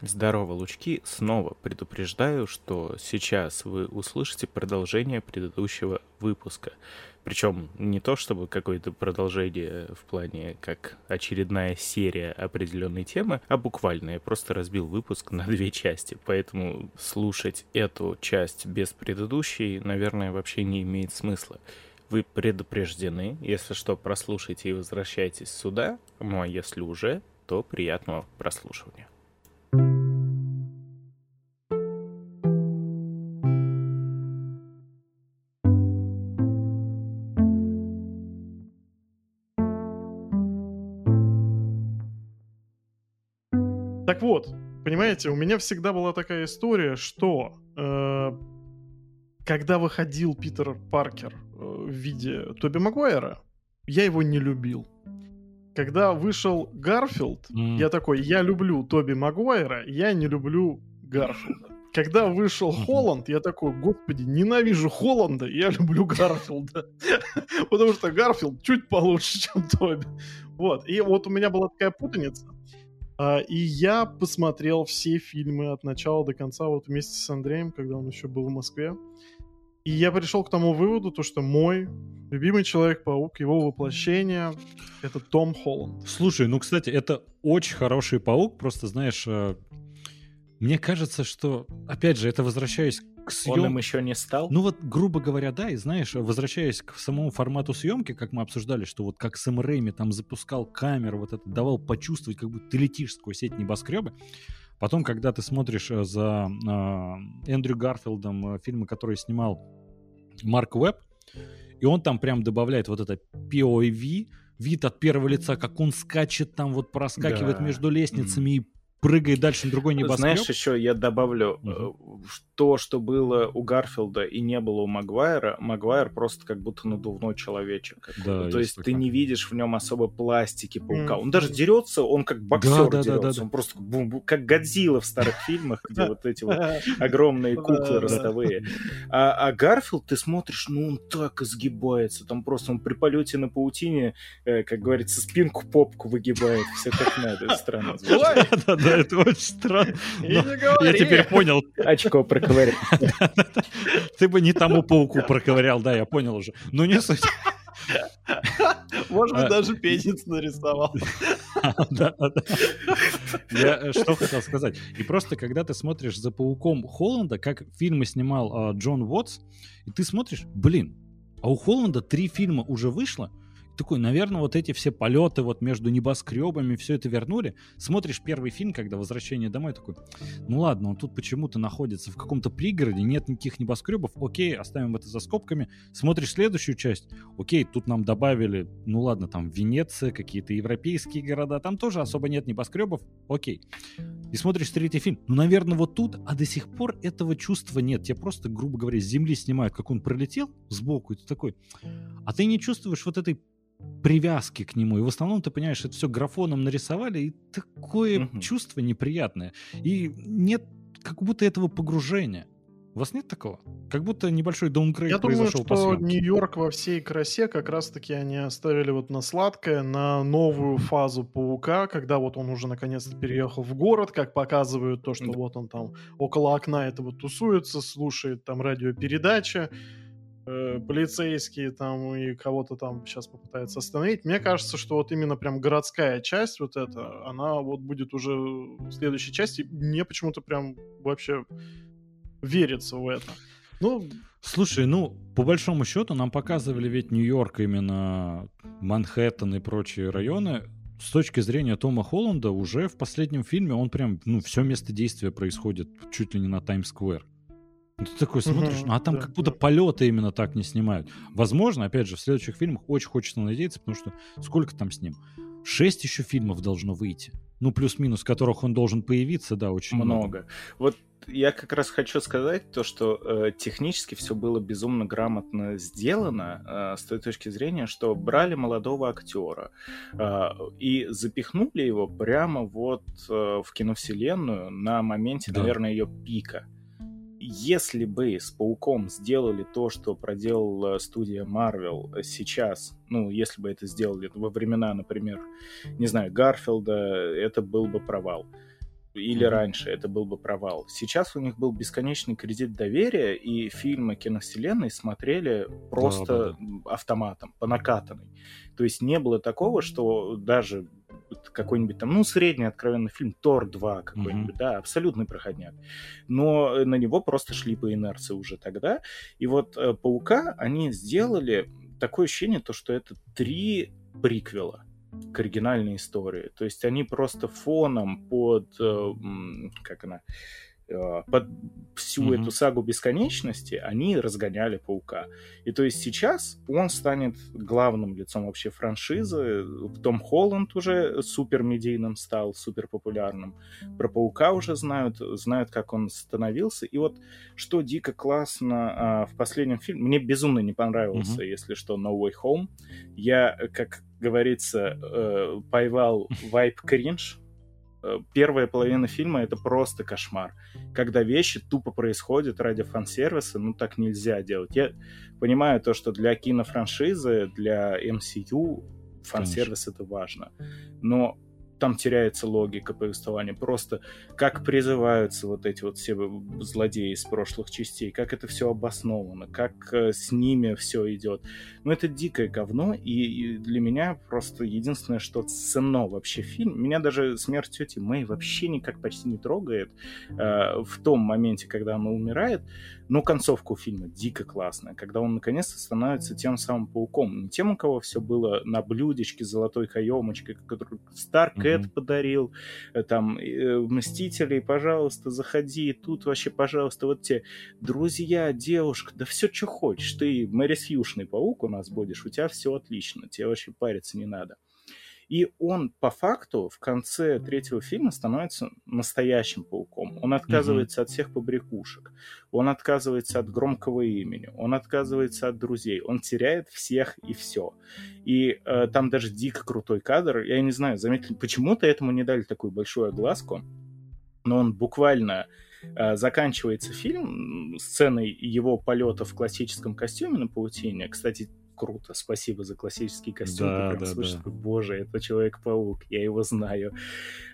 Здорово, Лучки. Снова предупреждаю, что сейчас вы услышите продолжение предыдущего выпуска. Причем не то, чтобы какое-то продолжение в плане как очередная серия определенной темы, а буквально я просто разбил выпуск на две части. Поэтому слушать эту часть без предыдущей, наверное, вообще не имеет смысла. Вы предупреждены. Если что, прослушайте и возвращайтесь сюда. Ну а если уже, то приятного прослушивания. Понимаете, у меня всегда была такая история, что э, когда выходил Питер Паркер э, в виде Тоби Магуайра, я его не любил. Когда вышел Гарфилд, мм. я такой, я люблю Тоби Магуайра, я не люблю Гарфилда. Когда вышел Холланд, я такой, господи, ненавижу Холланда, я люблю Гарфилда. Потому что Гарфилд чуть получше, чем Тоби. Вот. И вот у меня была такая путаница. А, и я посмотрел все фильмы от начала до конца вот вместе с Андреем, когда он еще был в Москве. И я пришел к тому выводу, то, что мой любимый Человек-паук, его воплощение — это Том Холланд. Слушай, ну, кстати, это очень хороший паук, просто, знаешь, э, мне кажется, что, опять же, это возвращаясь к съем... Он им еще не стал? Ну вот, грубо говоря, да, и знаешь, возвращаясь к самому формату съемки, как мы обсуждали, что вот как Сэм Рэйми там запускал камеру, вот это давал почувствовать, как будто ты летишь сквозь эти небоскребы. Потом, когда ты смотришь э, за э, Эндрю Гарфилдом э, фильмы, которые снимал Марк Уэбб, и он там прям добавляет вот это POV, вид от первого лица, как он скачет там, вот проскакивает да. между лестницами mm. и прыгает дальше на другой небоскреб. Знаешь, еще я добавлю угу. То, что было у Гарфилда и не было у Магуайра. Магуайр просто как будто надувной человечек. Да, То есть, есть ты не видишь в нем особо пластики паука. Он даже дерется, он как боксер да, дерется. Да, да, он просто как Годзилла в старых фильмах, где вот эти вот огромные куклы ростовые. А, а Гарфилд, ты смотришь, ну он так изгибается. Там просто он при полете на паутине, э, как говорится, спинку попку выгибает. Все как надо. Это странно звучит это очень странно. Я теперь понял. Очко проковырял. Ты бы не тому пауку проковырял, да, я понял уже. Ну не суть. Может быть, а. даже пенис нарисовал. Я э, что хотел сказать. И просто, когда ты смотришь за пауком Холланда, как фильмы снимал а, Джон Уотс, и ты смотришь, блин, а у Холланда три фильма уже вышло, такой, наверное, вот эти все полеты вот между небоскребами, все это вернули. Смотришь первый фильм, когда «Возвращение домой», такой, ну ладно, он тут почему-то находится в каком-то пригороде, нет никаких небоскребов, окей, оставим это за скобками. Смотришь следующую часть, окей, тут нам добавили, ну ладно, там Венеция, какие-то европейские города, там тоже особо нет небоскребов, окей. И смотришь третий фильм, ну, наверное, вот тут, а до сих пор этого чувства нет. Тебе просто, грубо говоря, с земли снимают, как он пролетел сбоку, и ты такой, а ты не чувствуешь вот этой привязки к нему. И в основном, ты понимаешь, это все графоном нарисовали, и такое угу. чувство неприятное. И нет как будто этого погружения. У вас нет такого? Как будто небольшой даунгрейд Я думаю, что Нью-Йорк во всей красе как раз-таки они оставили вот на сладкое, на новую фазу Паука, когда вот он уже наконец-то переехал в город, как показывают то, что да. вот он там около окна этого тусуется, слушает там радиопередачи, э, полицейские там и кого-то там сейчас попытаются остановить. Мне кажется, что вот именно прям городская часть вот эта, она вот будет уже в следующей части. Мне почему-то прям вообще верится в это. Ну, Слушай, ну, по большому счету нам показывали ведь Нью-Йорк, именно Манхэттен и прочие районы. С точки зрения Тома Холланда, уже в последнем фильме он прям, ну, все место действия происходит чуть ли не на Таймс-сквер. Ну, ты такой смотришь, угу, ну, а там да, как будто да. полеты именно так не снимают. Возможно, опять же, в следующих фильмах очень хочется надеяться, потому что сколько там с ним? Шесть еще фильмов должно выйти. Ну, плюс-минус, которых он должен появиться, да, очень много. много. Вот я как раз хочу сказать то, что э, технически все было безумно грамотно сделано э, с той точки зрения, что брали молодого актера э, и запихнули его прямо вот э, в киновселенную на моменте, да. наверное, ее пика если бы с Пауком сделали то, что проделала студия Marvel сейчас, ну, если бы это сделали во времена, например, не знаю, Гарфилда, это был бы провал. или раньше это был бы провал. Сейчас у них был бесконечный кредит доверия, и фильмы киновселенной смотрели просто да, да, да. автоматом, по накатанной. То есть не было такого, что даже какой-нибудь там, ну, средний откровенный фильм, Тор 2 какой-нибудь, mm-hmm. да, абсолютный проходняк. Но на него просто шли по инерции уже тогда. И вот э, Паука они сделали такое ощущение, то, что это три приквела к оригинальной истории. То есть они просто фоном под, э, как она, Э, под всю mm-hmm. эту сагу бесконечности они разгоняли паука. И то есть сейчас он станет главным лицом вообще франшизы. Том Холланд уже супер медийным стал, супер популярным. Про паука уже знают, знают, как он становился. И вот что дико классно а, в последнем фильме, мне безумно не понравился, mm-hmm. если что, No Way Home. Я, как говорится, э, поймал вайп кринж Э, первая половина фильма это просто кошмар. Когда вещи тупо происходят ради фан-сервиса, ну так нельзя делать. Я понимаю то, что для кинофраншизы, для MCU фан-сервис это важно. Но там теряется логика повествования. Просто как призываются вот эти вот все злодеи из прошлых частей, как это все обосновано, как э, с ними все идет. Ну, это дикое говно, и, и для меня просто единственное, что ценно вообще фильм, меня даже смерть тети Мэй вообще никак почти не трогает э, в том моменте, когда она умирает, но концовка у фильма дико классная, когда он наконец-то становится тем самым пауком. Не тем, у кого все было на блюдечке золотой каемочкой, который Старк mm-hmm. подарил, э, там, э, Мстителей, пожалуйста, заходи, тут вообще, пожалуйста, вот те друзья, девушка, да все, что хочешь, ты Мэри Сьюшный паук у нас будешь, у тебя все отлично, тебе вообще париться не надо. И он по факту в конце третьего фильма становится настоящим пауком. Он отказывается mm-hmm. от всех побрякушек, он отказывается от громкого имени, он отказывается от друзей, он теряет всех и все. И э, там даже дико крутой кадр. Я не знаю, заметили, почему-то этому не дали такую большую огласку, но он буквально э, заканчивается фильм сценой его полета в классическом костюме на паутине. Кстати, круто, спасибо за классический костюм. Да, Ты прям да, слышишь, да. боже, это Человек-паук, я его знаю.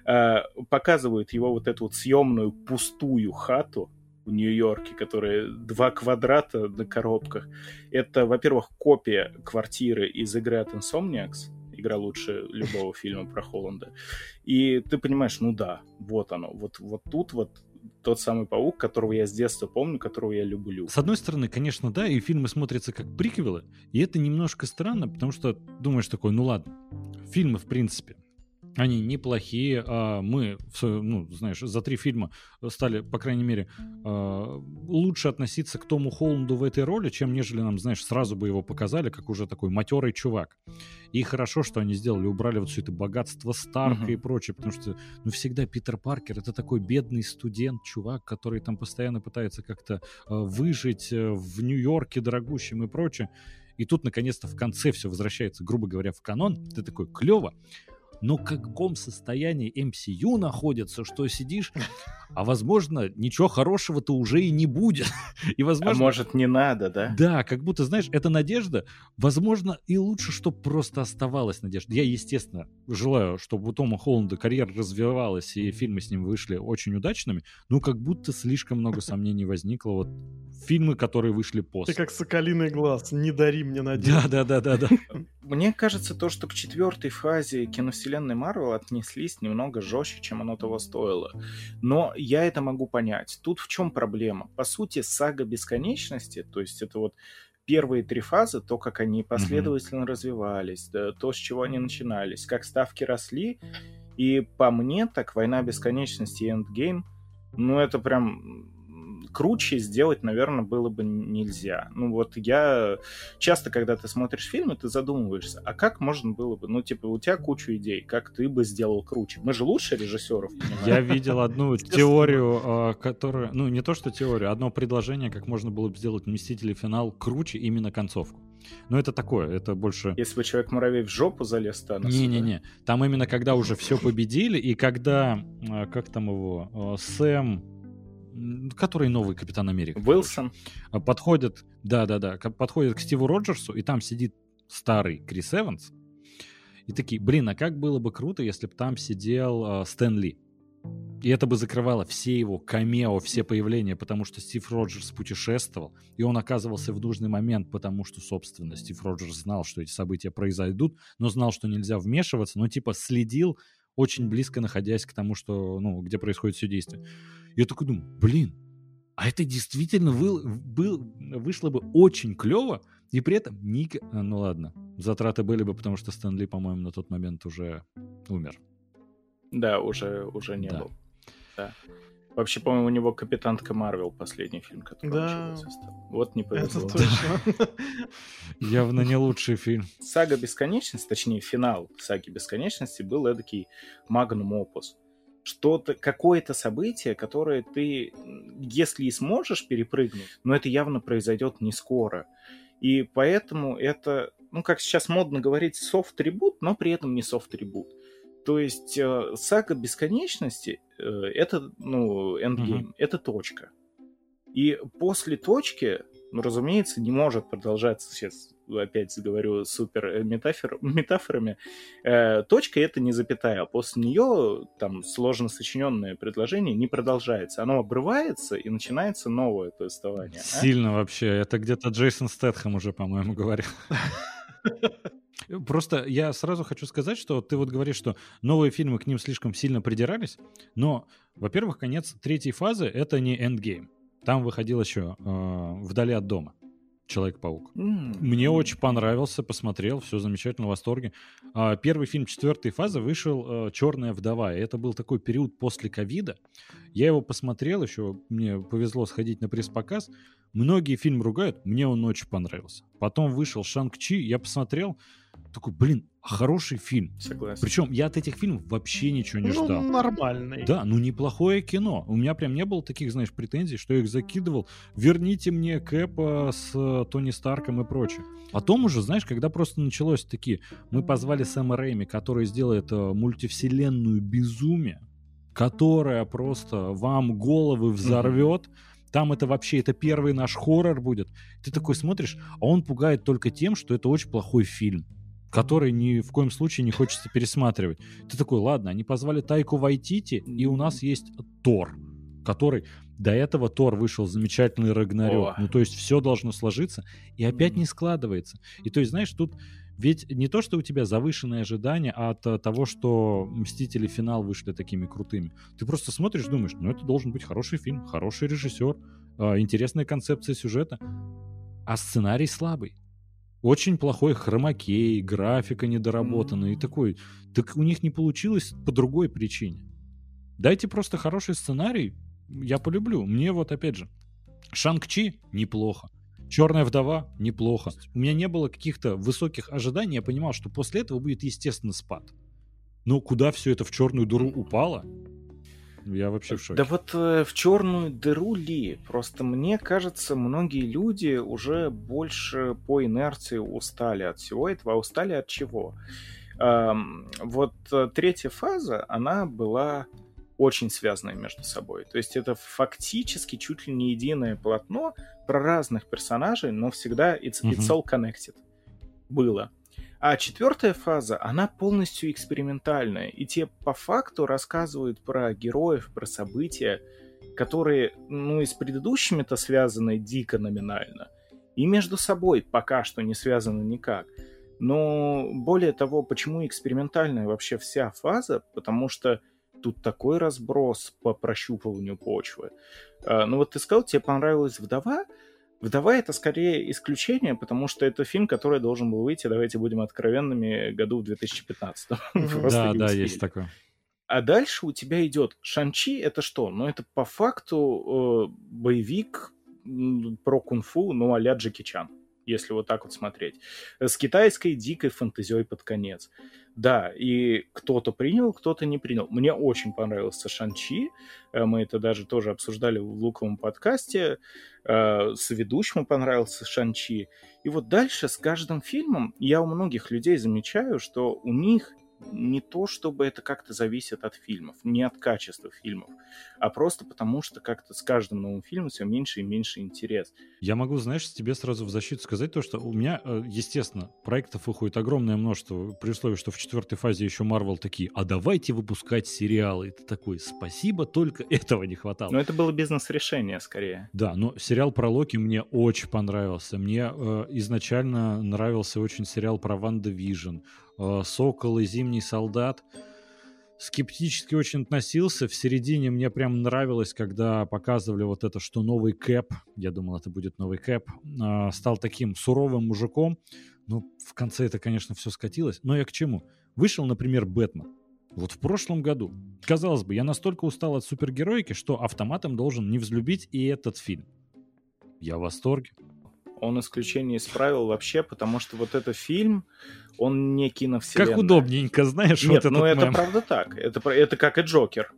А, показывают его вот эту вот съемную пустую хату в Нью-Йорке, которая два квадрата на коробках. Это, во-первых, копия квартиры из игры от Insomniacs, игра лучше любого фильма про Холланда. И ты понимаешь, ну да, вот оно, вот, вот тут вот тот самый паук, которого я с детства помню, которого я люблю. С одной стороны, конечно, да, и фильмы смотрятся как приквелы, и это немножко странно, потому что думаешь такой, ну ладно, фильмы в принципе, они неплохие. А мы, ну, знаешь, за три фильма стали, по крайней мере, а, лучше относиться к Тому Холланду в этой роли, чем нежели нам, знаешь, сразу бы его показали, как уже такой матерый чувак. И хорошо, что они сделали, убрали вот все это богатство Старка uh-huh. и прочее, потому что, ну, всегда Питер Паркер это такой бедный студент, чувак, который там постоянно пытается как-то э, выжить э, в Нью-Йорке дорогущем и прочее. И тут, наконец-то, в конце все возвращается, грубо говоря, в канон. Ты такой, клево но в каком состоянии MCU находится, что сидишь, а возможно, ничего хорошего-то уже и не будет. и возможно... А может, не надо, да? Да, как будто, знаешь, это надежда. Возможно, и лучше, чтобы просто оставалась надежда. Я, естественно, желаю, чтобы у Тома Холланда карьера развивалась, и фильмы с ним вышли очень удачными, но как будто слишком много сомнений возникло вот фильмы, которые вышли после. Ты как соколиный глаз, не дари мне надежду. Да, да, да, да, да. Мне кажется, то, что к четвертой фазе киновселенной Марвел отнеслись немного жестче, чем оно того стоило. Но я это могу понять. Тут в чем проблема? По сути, сага бесконечности, то есть это вот первые три фазы, то, как они последовательно mm-hmm. развивались, да, то, с чего они начинались, как ставки росли, и по мне, так «Война бесконечности» и «Эндгейм», ну, это прям круче сделать, наверное, было бы нельзя. Ну вот я часто, когда ты смотришь фильмы, ты задумываешься, а как можно было бы, ну типа у тебя куча идей, как ты бы сделал круче. Мы же лучше режиссеров. Понимаешь? Я видел одну теорию, а, которая, ну не то что теорию, одно предложение, как можно было бы сделать Мстители финал круче именно концовку. Но это такое, это больше... Если бы Человек-муравей в жопу залез, то Не-не-не, там именно когда уже все победили, и когда, а, как там его, а, Сэм который новый Капитан Америка. Уилсон. А, подходит, да-да-да, подходит к Стиву Роджерсу, и там сидит старый Крис Эванс. И такие, блин, а как было бы круто, если бы там сидел э, Стэн Ли? И это бы закрывало все его камео, все появления, потому что Стив Роджерс путешествовал, и он оказывался в нужный момент, потому что, собственно, Стив Роджерс знал, что эти события произойдут, но знал, что нельзя вмешиваться, но типа следил, очень близко находясь к тому, что, ну, где происходит все действие. Я такой думаю, блин, а это действительно был, был, вышло бы очень клево, и при этом ник... А, ну ладно, затраты были бы, потому что Стэнли, по-моему, на тот момент уже умер. Да, уже, уже не да. был да. Вообще, по-моему, у него Капитанка Марвел последний фильм, который да. стал. Вот не повезло. Это точно. Явно не лучший фильм. Сага Бесконечности, точнее, финал Саги Бесконечности был эдакий магнум опус. Что-то, какое-то событие, которое ты, если и сможешь перепрыгнуть, но это явно произойдет не скоро. И поэтому это, ну, как сейчас модно говорить, soft reboot, но при этом не soft reboot. То есть э, сага бесконечности э, это, ну, Endgame, м-хм. это точка. И после точки, ну, разумеется, не может продолжаться, сейчас опять заговорю супер э, метафор, метафорами, э, точка это не запятая, а после нее там сложно сочиненное предложение не продолжается, оно обрывается и начинается новое повествование. А? Сильно а? вообще, это где-то Джейсон Стэтхэм уже, по-моему, говорил. Просто я сразу хочу сказать, что ты вот говоришь, что новые фильмы к ним слишком сильно придирались, но, во-первых, конец третьей фазы — это не эндгейм. Там выходил еще э, «Вдали от дома». Человек-паук. Mm. Мне очень понравился, посмотрел, все замечательно, в восторге. А, первый фильм четвертой фазы вышел э, «Черная вдова», и это был такой период после ковида. Я его посмотрел еще, мне повезло сходить на пресс-показ. Многие фильмы ругают, мне он очень понравился. Потом вышел «Шанг-Чи», я посмотрел, такой, блин, хороший фильм. Согласен. Причем я от этих фильмов вообще ничего не ну, ждал. нормальный. Да, ну неплохое кино. У меня прям не было таких, знаешь, претензий, что я их закидывал. Верните мне Кэпа с э, Тони Старком и прочее. Потом уже, знаешь, когда просто началось такие, мы позвали Сэма Рэйми, который сделает э, мультивселенную безумие, которая просто вам головы взорвет. Mm-hmm. Там это вообще, это первый наш хоррор будет. Ты такой смотришь, а он пугает только тем, что это очень плохой фильм который ни в коем случае не хочется пересматривать. Ты такой, ладно, они позвали Тайку Вайтити, и у нас есть Тор, который до этого Тор вышел замечательный Рагнарёк. Ну, то есть все должно сложиться, и опять не складывается. И то есть, знаешь, тут ведь не то, что у тебя завышенные ожидания от э, того, что Мстители финал вышли такими крутыми. Ты просто смотришь, думаешь, ну это должен быть хороший фильм, хороший режиссер, э, интересная концепция сюжета. А сценарий слабый. Очень плохой хромакей, графика недоработанная mm-hmm. и такой. Так у них не получилось по другой причине. Дайте просто хороший сценарий, я полюблю. Мне вот опять же, Шанг-Чи неплохо. Черная вдова неплохо. У меня не было каких-то высоких ожиданий, я понимал, что после этого будет естественно спад. Но куда все это в черную дыру упало, я вообще в шоке. Да вот э, в черную дыру ли? Просто мне кажется, многие люди уже больше по инерции устали от всего этого. А устали от чего? Эм, вот э, третья фаза, она была очень связанные между собой. То есть это фактически чуть ли не единое полотно про разных персонажей, но всегда it's, it's all connected. Было. А четвертая фаза, она полностью экспериментальная, и те по факту рассказывают про героев, про события, которые, ну, и с предыдущими-то связаны дико номинально, и между собой пока что не связаны никак. Но более того, почему экспериментальная вообще вся фаза? Потому что тут такой разброс по прощупыванию почвы. А, ну вот ты сказал, тебе понравилась «Вдова», Вдова это скорее исключение, потому что это фильм, который должен был выйти, давайте будем откровенными, году в 2015. Да, да, есть такое. А дальше у тебя идет Шанчи, это что? Ну, это по факту э, боевик про кунг-фу, ну, а-ля Джеки Чан, если вот так вот смотреть. С китайской дикой фантазией под конец. Да, и кто-то принял, кто-то не принял. Мне очень понравился Шанчи. Э, мы это даже тоже обсуждали в луковом подкасте. Э, с ведущим понравился Шанчи. И вот дальше с каждым фильмом я у многих людей замечаю, что у них не то, чтобы это как-то зависит от фильмов, не от качества фильмов, а просто потому, что как-то с каждым новым фильмом все меньше и меньше интерес. Я могу, знаешь, тебе сразу в защиту сказать то, что у меня, э, естественно, проектов выходит огромное множество, при условии, что в четвертой фазе еще Marvel такие, а давайте выпускать сериалы. Это такой, спасибо, только этого не хватало. Но это было бизнес-решение скорее. Да, но сериал про Локи мне очень понравился. Мне э, изначально нравился очень сериал про WandaVision, Сокол и Зимний солдат скептически очень относился. В середине мне прям нравилось, когда показывали вот это, что новый Кэп, я думал, это будет новый Кэп, э, стал таким суровым мужиком. Ну, в конце это, конечно, все скатилось. Но я к чему? Вышел, например, Бэтмен. Вот в прошлом году. Казалось бы, я настолько устал от супергероики, что автоматом должен не взлюбить и этот фильм. Я в восторге. Он исключение из правил вообще, потому что вот этот фильм, он не киновселенная. Как удобненько, знаешь, Нет, вот ну этот это мем. правда так. Это, это как и Джокер.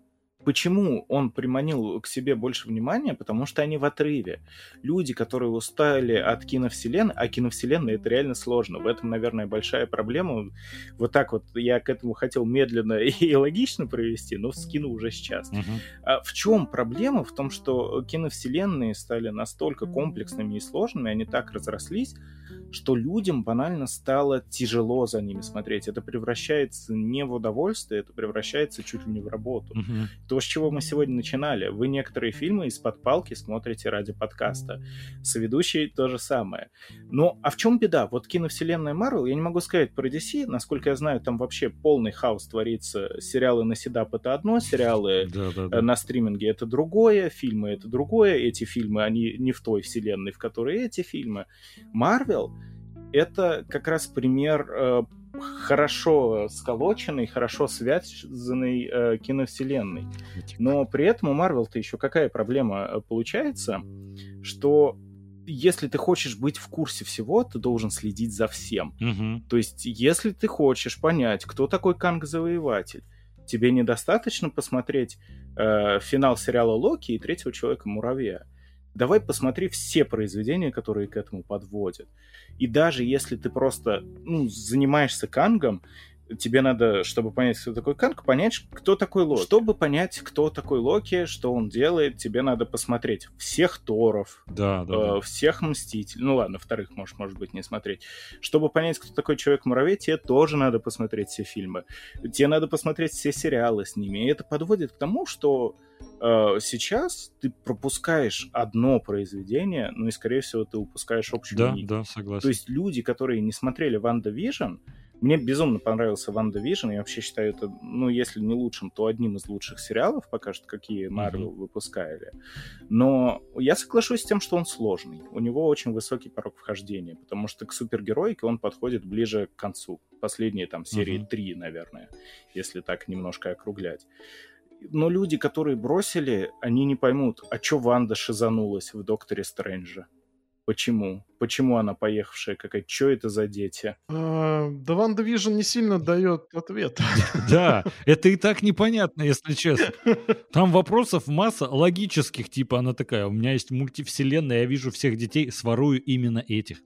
Почему он приманил к себе больше внимания? Потому что они в отрыве. Люди, которые устали от киновселенной, а киновселенная это реально сложно. В этом, наверное, большая проблема. Вот так вот я к этому хотел медленно и логично провести, но скину уже сейчас. Мгм. А в чем проблема? В том, что киновселенные стали настолько комплексными и сложными, они так разрослись, что людям банально стало тяжело за ними смотреть. Это превращается не в удовольствие, это превращается чуть ли не в работу. Мгм. То, с чего мы сегодня начинали. Вы некоторые фильмы из-под палки смотрите ради подкаста. Соведущий то же самое. Но, а в чем беда? Вот киновселенная Марвел, я не могу сказать про DC, насколько я знаю, там вообще полный хаос творится. Сериалы на Седап это одно, сериалы Да, да, э, да. на стриминге это другое, фильмы это другое, эти фильмы, они не в той вселенной, в которой эти фильмы. Марвел это как раз пример э, хорошо сколоченной, хорошо связанной э, киновселенной. Но при этом у Марвел-то еще какая проблема э, получается, что если ты хочешь быть в курсе всего, ты должен следить за всем. Мгм. То есть, если ты хочешь понять, кто такой Канг-завоеватель, тебе недостаточно посмотреть э, финал сериала Локи и третьего человека-муравья. Давай посмотри все произведения, которые к этому подводят. И даже если ты просто ну, занимаешься Кангом, тебе надо, чтобы понять, кто такой Канг, понять, кто такой Локи. Чтобы понять, кто такой Локи, что он делает, тебе надо посмотреть всех Торов, Да, да, э, да. всех Мстителей. Ну ладно, вторых можешь, может быть, не смотреть. Чтобы понять, кто такой Человек-муравей, тебе тоже надо посмотреть все фильмы. Тебе надо посмотреть все сериалы с ними. И это подводит к тому, что сейчас ты пропускаешь одно произведение, ну и, скорее всего, ты упускаешь общую Да, нить. да, согласен. То есть люди, которые не смотрели WandaVision, мне безумно понравился WandaVision, я вообще считаю это, ну, если не лучшим, то одним из лучших сериалов пока что, какие Марвел выпускали. Но я соглашусь с тем, что он сложный. У него очень высокий порог вхождения, потому что к супергероике он подходит ближе к концу. Последние там серии три, наверное, если так немножко округлять. Но люди, которые бросили, они не поймут, а чё Ванда шизанулась в Докторе Стрэнджа? Почему? Почему она поехавшая какая? Чё это за дети? А, Да WandaVision не сильно дает ответ. Да, это и так непонятно, если честно. Там вопросов масса логических, типа она такая, у меня есть мультивселенная, я вижу всех детей, сворую именно этих.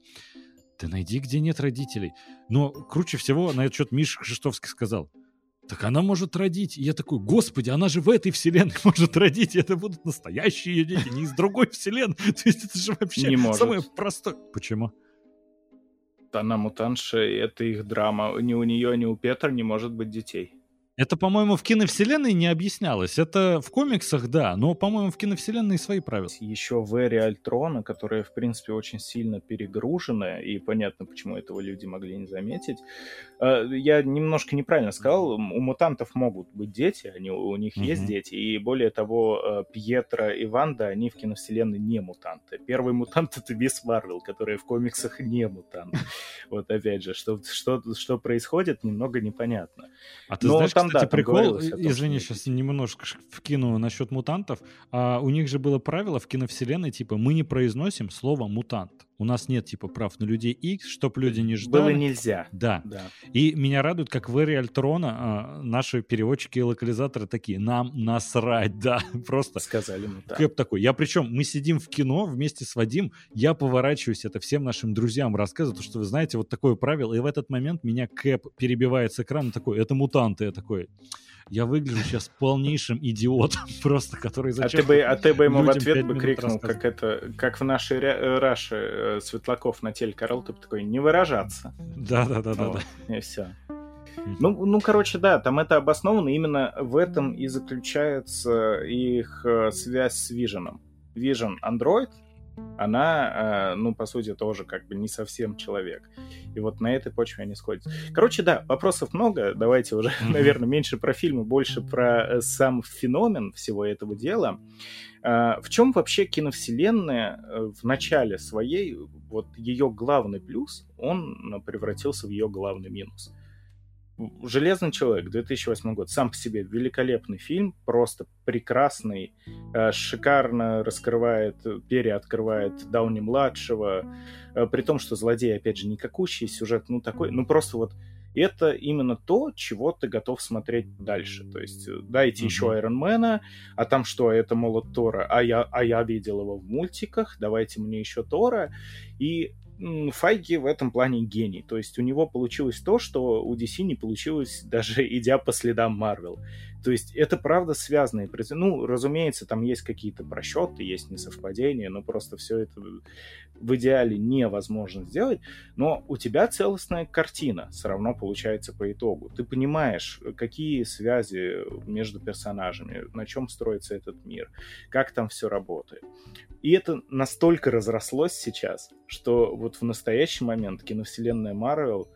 Ты найди, где нет родителей. Но круче всего на этот счет Миша Кшиштовский сказал, так она может родить. И я такой, господи, она же в этой вселенной может родить, и это будут настоящие ее дети, не из другой вселенной. То есть это же вообще Не может. самое простое. Почему? Она мутанша, и это их драма. Ни у нее, ни у Петра не может быть детей. Это, по-моему, в киновселенной не объяснялось. Это в комиксах, да, но, по-моему, в киновселенной свои правила. Еще в эре Альтрона, которая, в принципе, очень сильно перегружена, и понятно, почему этого люди могли не заметить. Э, Я немножко неправильно сказал, у мутантов могут быть дети, они, у них есть Мгм. дети, и более того, э, Пьетро и Ванда, они в киновселенной не мутанты. Первый мутант — это Мисс Марвел, которая в комиксах не мутант. Вот опять же, что, что, что происходит, немного непонятно. А ты Но знаешь, там, кстати, прикол, извини, сейчас немножко вкину насчет мутантов. А, у них же было правило в киновселенной, типа, мы не произносим слово «мутант». У нас нет типа прав на людей X, чтоб люди не ждали. Было нельзя. Да. Да. И меня радует, как в эре Альтрона а, наши переводчики и локализаторы такие, нам насрать, да, просто. Сказали мы так. Кэп такой. Я причем, мы сидим в кино вместе с Вадим, я поворачиваюсь это всем нашим друзьям рассказываю, что вы знаете, вот такое правило, и в этот момент меня Кэп перебивает с экрана такой, это мутанты, я такой, я выгляжу сейчас полнейшим идиотом, просто который А зачем ты бы, а ты бы ему в ответ бы крикнул, как это, как в нашей э, Раше э, Светлаков на телеке орал, ты бы такой, не выражаться. Да-да-да-да. И все. Ну, ну, короче, да, там это обосновано. Именно в этом и заключается их э, связь с Vision. Vision Android, она, э, ну, по сути, тоже как бы не совсем человек. И вот на этой почве они сходятся. Короче, да, вопросов много. Давайте уже, наверное, меньше про фильмы, больше про э, сам феномен всего этого дела. А, В чем вообще киновселенная э, в начале своей, вот ее главный плюс, он э, превратился в ее главный минус. Железный человек, 2008 год, сам по себе великолепный фильм, просто прекрасный, э, шикарно раскрывает, э, переоткрывает Дауни младшего, э, при том, что злодей, опять же, никакущий, сюжет, ну такой, ну просто вот это именно то, чего ты готов смотреть дальше. То есть дайте Мгм. еще Айронмена, а там что, это молот Тора, а я, а я видел его в мультиках, давайте мне еще Тора. И Файги в этом плане гений. То есть у него получилось то, что у DC не получилось, даже идя по следам Марвел. То есть это правда связанные. Ну, разумеется, там есть какие-то просчеты, есть несовпадения, но просто все это в идеале невозможно сделать. Но у тебя целостная картина все равно получается по итогу. Ты понимаешь, какие связи между персонажами, на чем строится этот мир, как там все работает. И это настолько разрослось сейчас, что вот в настоящий момент киновселенная Марвел,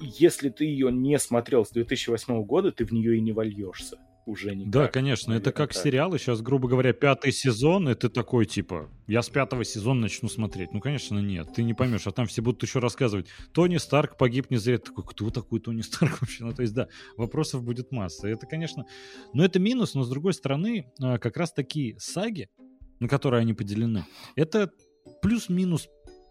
если ты ее не смотрел с 2008 года, ты в нее и не вольешься уже никак. Да, конечно, это наверное, как так. сериалы. Сейчас, грубо говоря, пятый сезон, и ты такой, типа, я с пятого сезона начну смотреть. Ну, конечно, нет, ты не поймешь, а там все будут еще рассказывать. Тони Старк погиб не зря. Ты такой, кто такой Тони Старк вообще? Ну, то есть, да, вопросов будет масса. Это, конечно, но это минус, но с другой стороны, а, как раз такие саги, на которые они поделены, это плюс-минус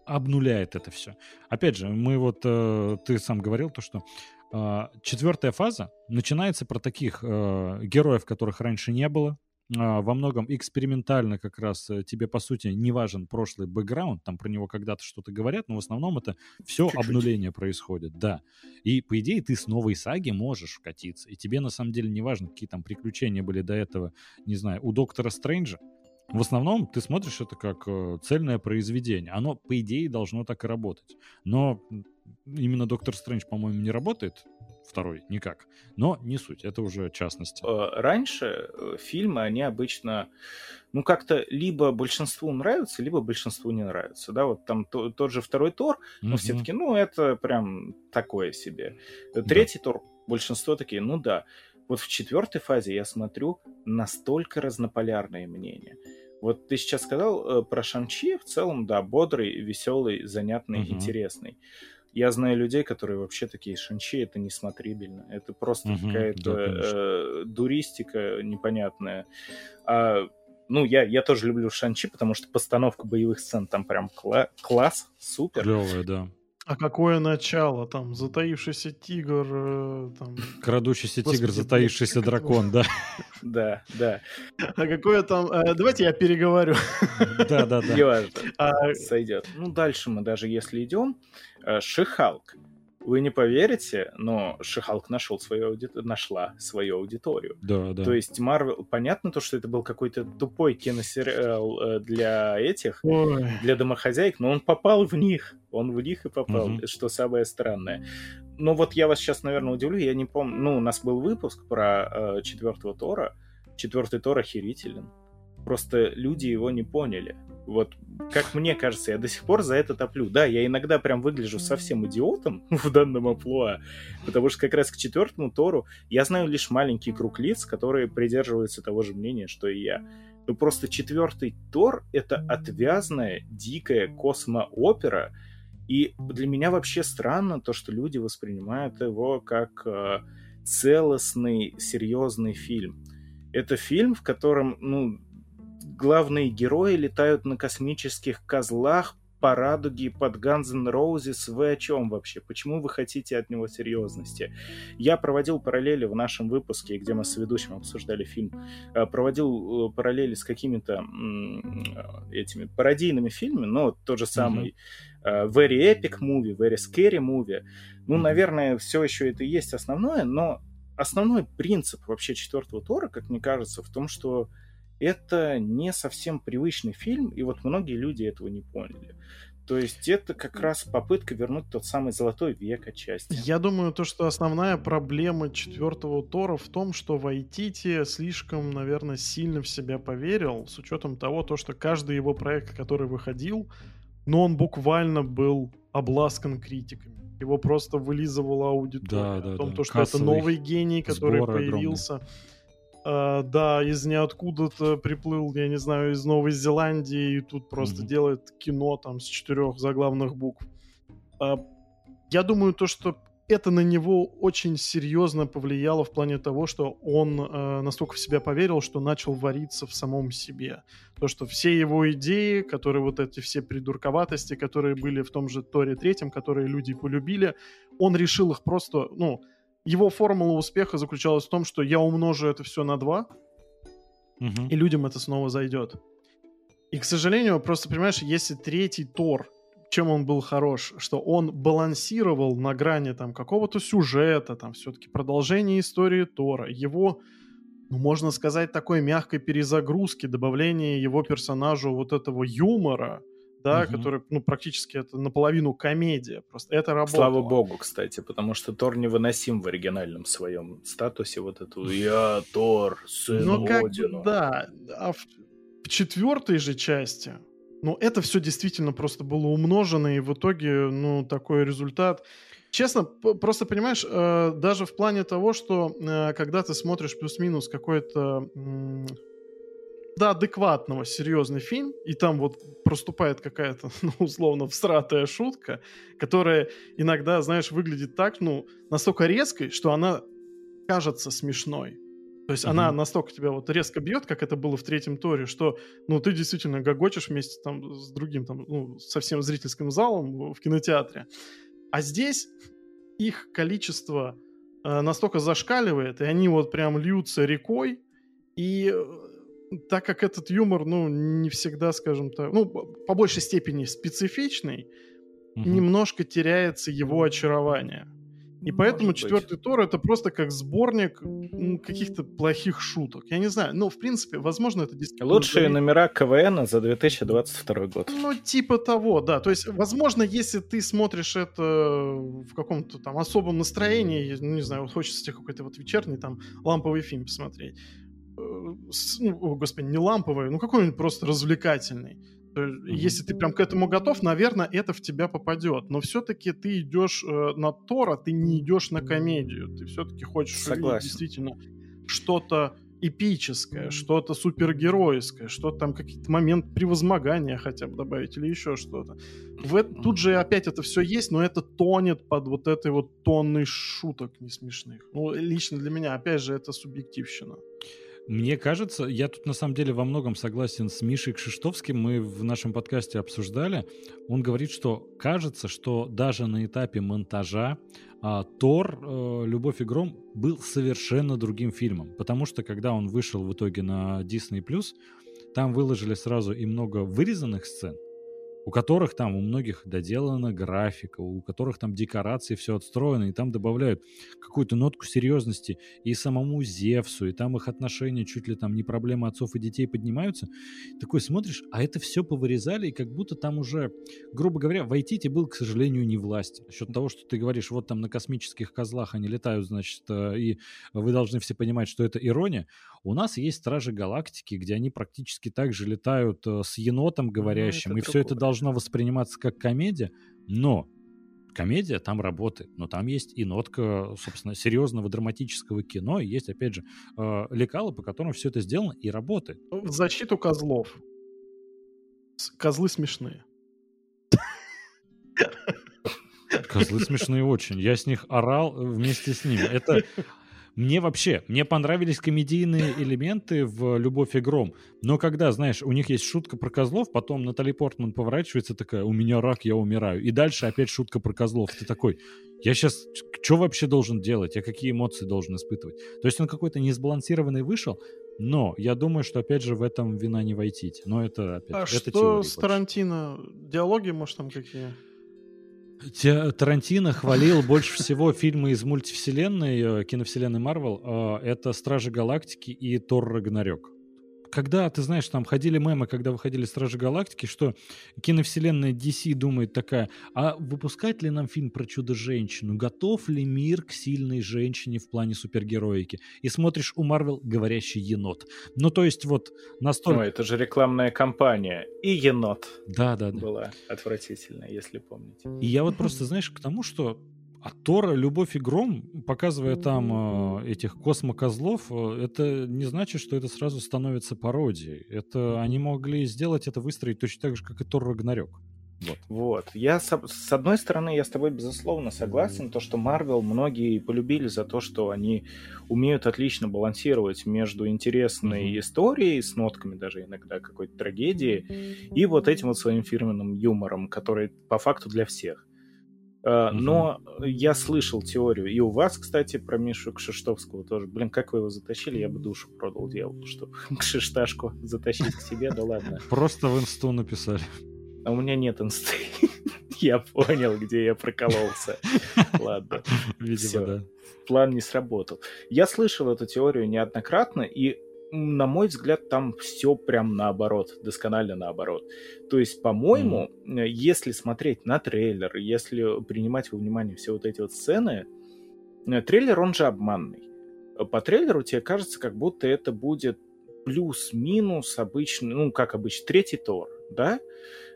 обнуляет это все. Опять же, мы вот, э, ты сам говорил то, что а, четвертая фаза начинается про таких э, героев, которых раньше не было. А, во многом экспериментально как раз э, тебе, по сути, не важен прошлый бэкграунд, там про него когда-то что-то говорят, но в основном это все Чуть-чуть. обнуление происходит, да. И, по идее, ты с новой саги можешь вкатиться, и тебе, на самом деле, не важно, какие там приключения были до этого, не знаю, у Доктора Стрэнджа, в основном ты смотришь это как э, цельное произведение. Оно, по идее, должно так и работать. Но именно Доктор Стрэндж, по-моему, не работает. Второй никак. Но не суть, это уже частности. Э, Раньше э, фильмы, они обычно, ну, как-то либо большинству нравятся, либо большинству не нравятся, да, вот там то- тот же второй Тор, но Мгм. все таки ну, это прям такое себе. Третий Тор, большинство такие, ну да. Вот в четвертой фазе я смотрю настолько разнополярные мнения. Вот ты сейчас сказал э, про Шанчи, в целом, да, бодрый, веселый, занятный, Мгм. интересный. Я знаю людей, которые вообще такие, Шанчи это несмотрибельно. Это просто Мгм, какая-то да, конечно. э, дуристика непонятная. А, ну, я, я тоже люблю Шанчи, потому что постановка боевых сцен там прям кла- класс, супер. Клевое, да. А какое начало? Там затаившийся тигр, э, там... Крадущийся Господи, тигр, затаившийся дракон, да. Да, да. А какое там... э, давайте я переговорю. Да, да, да. Неважно. А, Сойдет. Ну, дальше мы даже если идем. э, Шихалк. Вы не поверите, но Шихалк нашел свою ауди- нашла свою аудиторию. Да, да. То есть Марвел, понятно то, что это был какой-то тупой киносериал э, для этих, ой, для домохозяек, но он попал в них. Он в них и попал, Мгм. что самое странное. Но вот я вас сейчас, наверное, удивлю, я не помню. Ну, у нас был выпуск про э, четвертого Тора. Четвертый Тор охерителен. Просто люди его не поняли. Вот, как мне кажется, я до сих пор за это топлю. Да, я иногда прям выгляжу совсем идиотом в данном амплуа, потому что как раз к четвертому Тору я знаю лишь маленький круг лиц, которые придерживаются того же мнения, что и я. Ну просто четвертый Тор — это отвязная, дикая космоопера, и для меня вообще странно то, что люди воспринимают его как э, целостный, серьезный фильм. Это фильм, в котором, ну, главные герои летают на космических козлах по радуге, под Guns N' Roses, вы о чем вообще? Почему вы хотите от него серьезности? Я проводил параллели в нашем выпуске, где мы с ведущим обсуждали фильм, э, проводил э, параллели с какими-то этими пародийными фильмами, но тот же самый mm-hmm. Very Epic Movie, Very Scary Movie. Ну, mm-hmm. наверное, все еще это и есть основное, но основной принцип вообще четвертого Тора, как мне кажется, в том, что это не совсем привычный фильм, и вот многие люди этого не поняли. То есть это как раз попытка вернуть тот самый золотой век отчасти. Я думаю, то, что основная проблема четвертого Тора в том, что Вайтити слишком, наверное, сильно в себя поверил, с учетом того, то, что каждый его проект, который выходил, но он буквально был обласкан критиками. Его просто вылизывала аудитория. Да, да, о том, да. то, что Кассовый это новый гений, который появился. Огромный Uh, да, из ниоткуда-то приплыл, я не знаю, из Новой Зеландии, и тут просто mm-hmm. делает кино там с четырех заглавных букв. Uh, я думаю, то, что это на него очень серьезно повлияло в плане того, что он э, настолько в себя поверил, что начал вариться в самом себе. То, что все его идеи, которые вот эти все придурковатости, которые были в том же Торе третьем, которые люди полюбили, он решил их просто, ну, его формула успеха заключалась в том, что я умножу это все на 2, угу. и людям это снова зайдет. И, к сожалению, просто, понимаешь, если третий Тор, чем он был хорош, что он балансировал на грани там какого-то сюжета, там все-таки продолжение истории Тора, его, ну, можно сказать, такой мягкой перезагрузки, добавление его персонажу вот этого юмора, да, угу. который, ну, практически это наполовину комедия. Просто это работало. Слава богу, кстати, потому что Тор невыносим в оригинальном своем статусе. Вот эту «Я Тор, сын ну, как, Одину». Да, а в, в четвертой же части, ну, это все действительно просто было умножено, и в итоге, ну, такой результат... Честно, просто понимаешь, э, даже в плане того, что э, когда ты смотришь плюс-минус какой-то до адекватного серьезный фильм, и там вот проступает какая-то, ну, условно, всратая шутка, которая иногда, знаешь, выглядит так, ну, настолько резкой, что она кажется смешной. То есть mm-hmm. она настолько тебя вот резко бьет, как это было в третьем Торе, что, ну, ты действительно гогочешь вместе там с другим, там, ну, со всем зрительским залом в кинотеатре. А здесь их количество э, настолько зашкаливает, и они вот прям льются рекой, и э, так как этот юмор, ну, не всегда, скажем так, ну, по большей степени специфичный, угу. немножко теряется его очарование. И поэтому Может четвертый быть. Тор это просто как сборник каких-то плохих шуток. Я не знаю. Ну, в принципе, возможно, это действительно... Лучшие номера КВН за 2022 год. Ну, типа того, да. То есть, возможно, если ты смотришь это в каком-то там особом настроении, ну, не знаю, вот хочется тебе какой-то вот вечерний там ламповый фильм посмотреть, ну, о, господи, не ламповый, ну какой-нибудь просто развлекательный. Если ты прям к этому готов, наверное, это в тебя попадет. Но все-таки ты идешь э, на Тора, ты не идешь на комедию. Ты все-таки хочешь Согласен. действительно что-то эпическое, что-то супергеройское, что-то там какие-то момент превозмогания хотя бы добавить или еще что-то. В, тут же опять это все есть, но это тонет под вот этой вот тонной шуток не смешных. Ну, лично для меня, опять же, это субъективщина. Мне кажется, я тут на самом деле во многом согласен с Мишей Кшиштовским. Мы в нашем подкасте обсуждали. Он говорит, что кажется, что даже на этапе монтажа а, Тор, э, Любовь и Гром был совершенно другим фильмом. Потому что когда он вышел в итоге на Disney+, там выложили сразу и много вырезанных сцен, у которых там у многих доделана графика, у которых там декорации все отстроено, и там добавляют какую-то нотку серьезности и самому Зевсу, и там их отношения чуть ли там не проблемы отцов и детей поднимаются. Такой смотришь, а это все повырезали, и как будто там уже, грубо говоря, в Айтите был, к сожалению, не власть. Насчет того, что ты говоришь, вот там на космических козлах они летают, значит, э, и вы должны все понимать, что это ирония. У нас есть Стражи Галактики, где они практически так же летают э, с енотом говорящим, ну, и все это должно восприниматься как комедия, но комедия там работает, но там есть и нотка, собственно, серьезного драматического кино, и есть, опять же, э, лекала, по которым все это сделано и работает. В защиту козлов. Козлы смешные. Козлы смешные очень. Я с них орал вместе с ними. Это Мне вообще, мне понравились комедийные элементы в «Любовь и гром», но когда, знаешь, у них есть шутка про козлов, потом Натали Портман поворачивается такая, у меня рак, я умираю, и дальше опять шутка про козлов. Ты такой, я сейчас что вообще должен делать, я какие эмоции должен испытывать? То есть он какой-то несбалансированный вышел, но я думаю, что опять же в этом вина не войти. Но это опять А это что с. Тарантино? Диалоги, может, там какие? Те- Тарантино хвалил больше всего фильмы из мультивселенной, э, киновселенной Марвел. э, Это «Стражи Галактики» и «Тор Рагнарёк». Когда, ты знаешь, там ходили мемы, когда выходили «Стражи Галактики», что киновселенная DC думает такая, а выпускать ли нам фильм про Чудо-женщину? Готов ли мир к сильной женщине в плане супергероики? И смотришь у Марвел «Говорящий енот». Ну, то есть вот настолько... Ну, это же рекламная кампания. И енот Да, да, да. была отвратительная, если помните. И я вот просто, знаешь, к тому, что от Тора «Любовь и гром», показывая там э, этих космокозлов, э, это не значит, что это сразу становится пародией. Это они могли сделать это, выстроить точно так же, как и Тор Рагнарёк. Вот. Вот. Я с, с одной стороны, я с тобой безусловно согласен, то, что Марвел многие полюбили за то, что они умеют отлично балансировать между интересной Мгм. историей, с нотками даже иногда какой-то трагедии, и вот этим вот своим фирменным юмором, который по факту для всех. Мгм. Но я слышал теорию, и у вас, кстати, про Мишу Кшиштовского тоже. Блин, как вы его затащили, я бы душу продал дьяволу, чтобы Кшишташку затащить к себе, да ладно. Просто в инсту написали. А у меня нет инсты. Я понял, где я прокололся. Ладно, Видимо, да. план не сработал. Я слышал эту теорию неоднократно, и на мой взгляд, там все прям наоборот, досконально наоборот. То есть, по-моему, э, если смотреть на трейлер, если принимать во внимание все вот эти вот сцены, э, трейлер, он же обманный. Э, По трейлеру тебе кажется, как будто это будет плюс-минус обычный, ну, как обычно, третий Тор, да?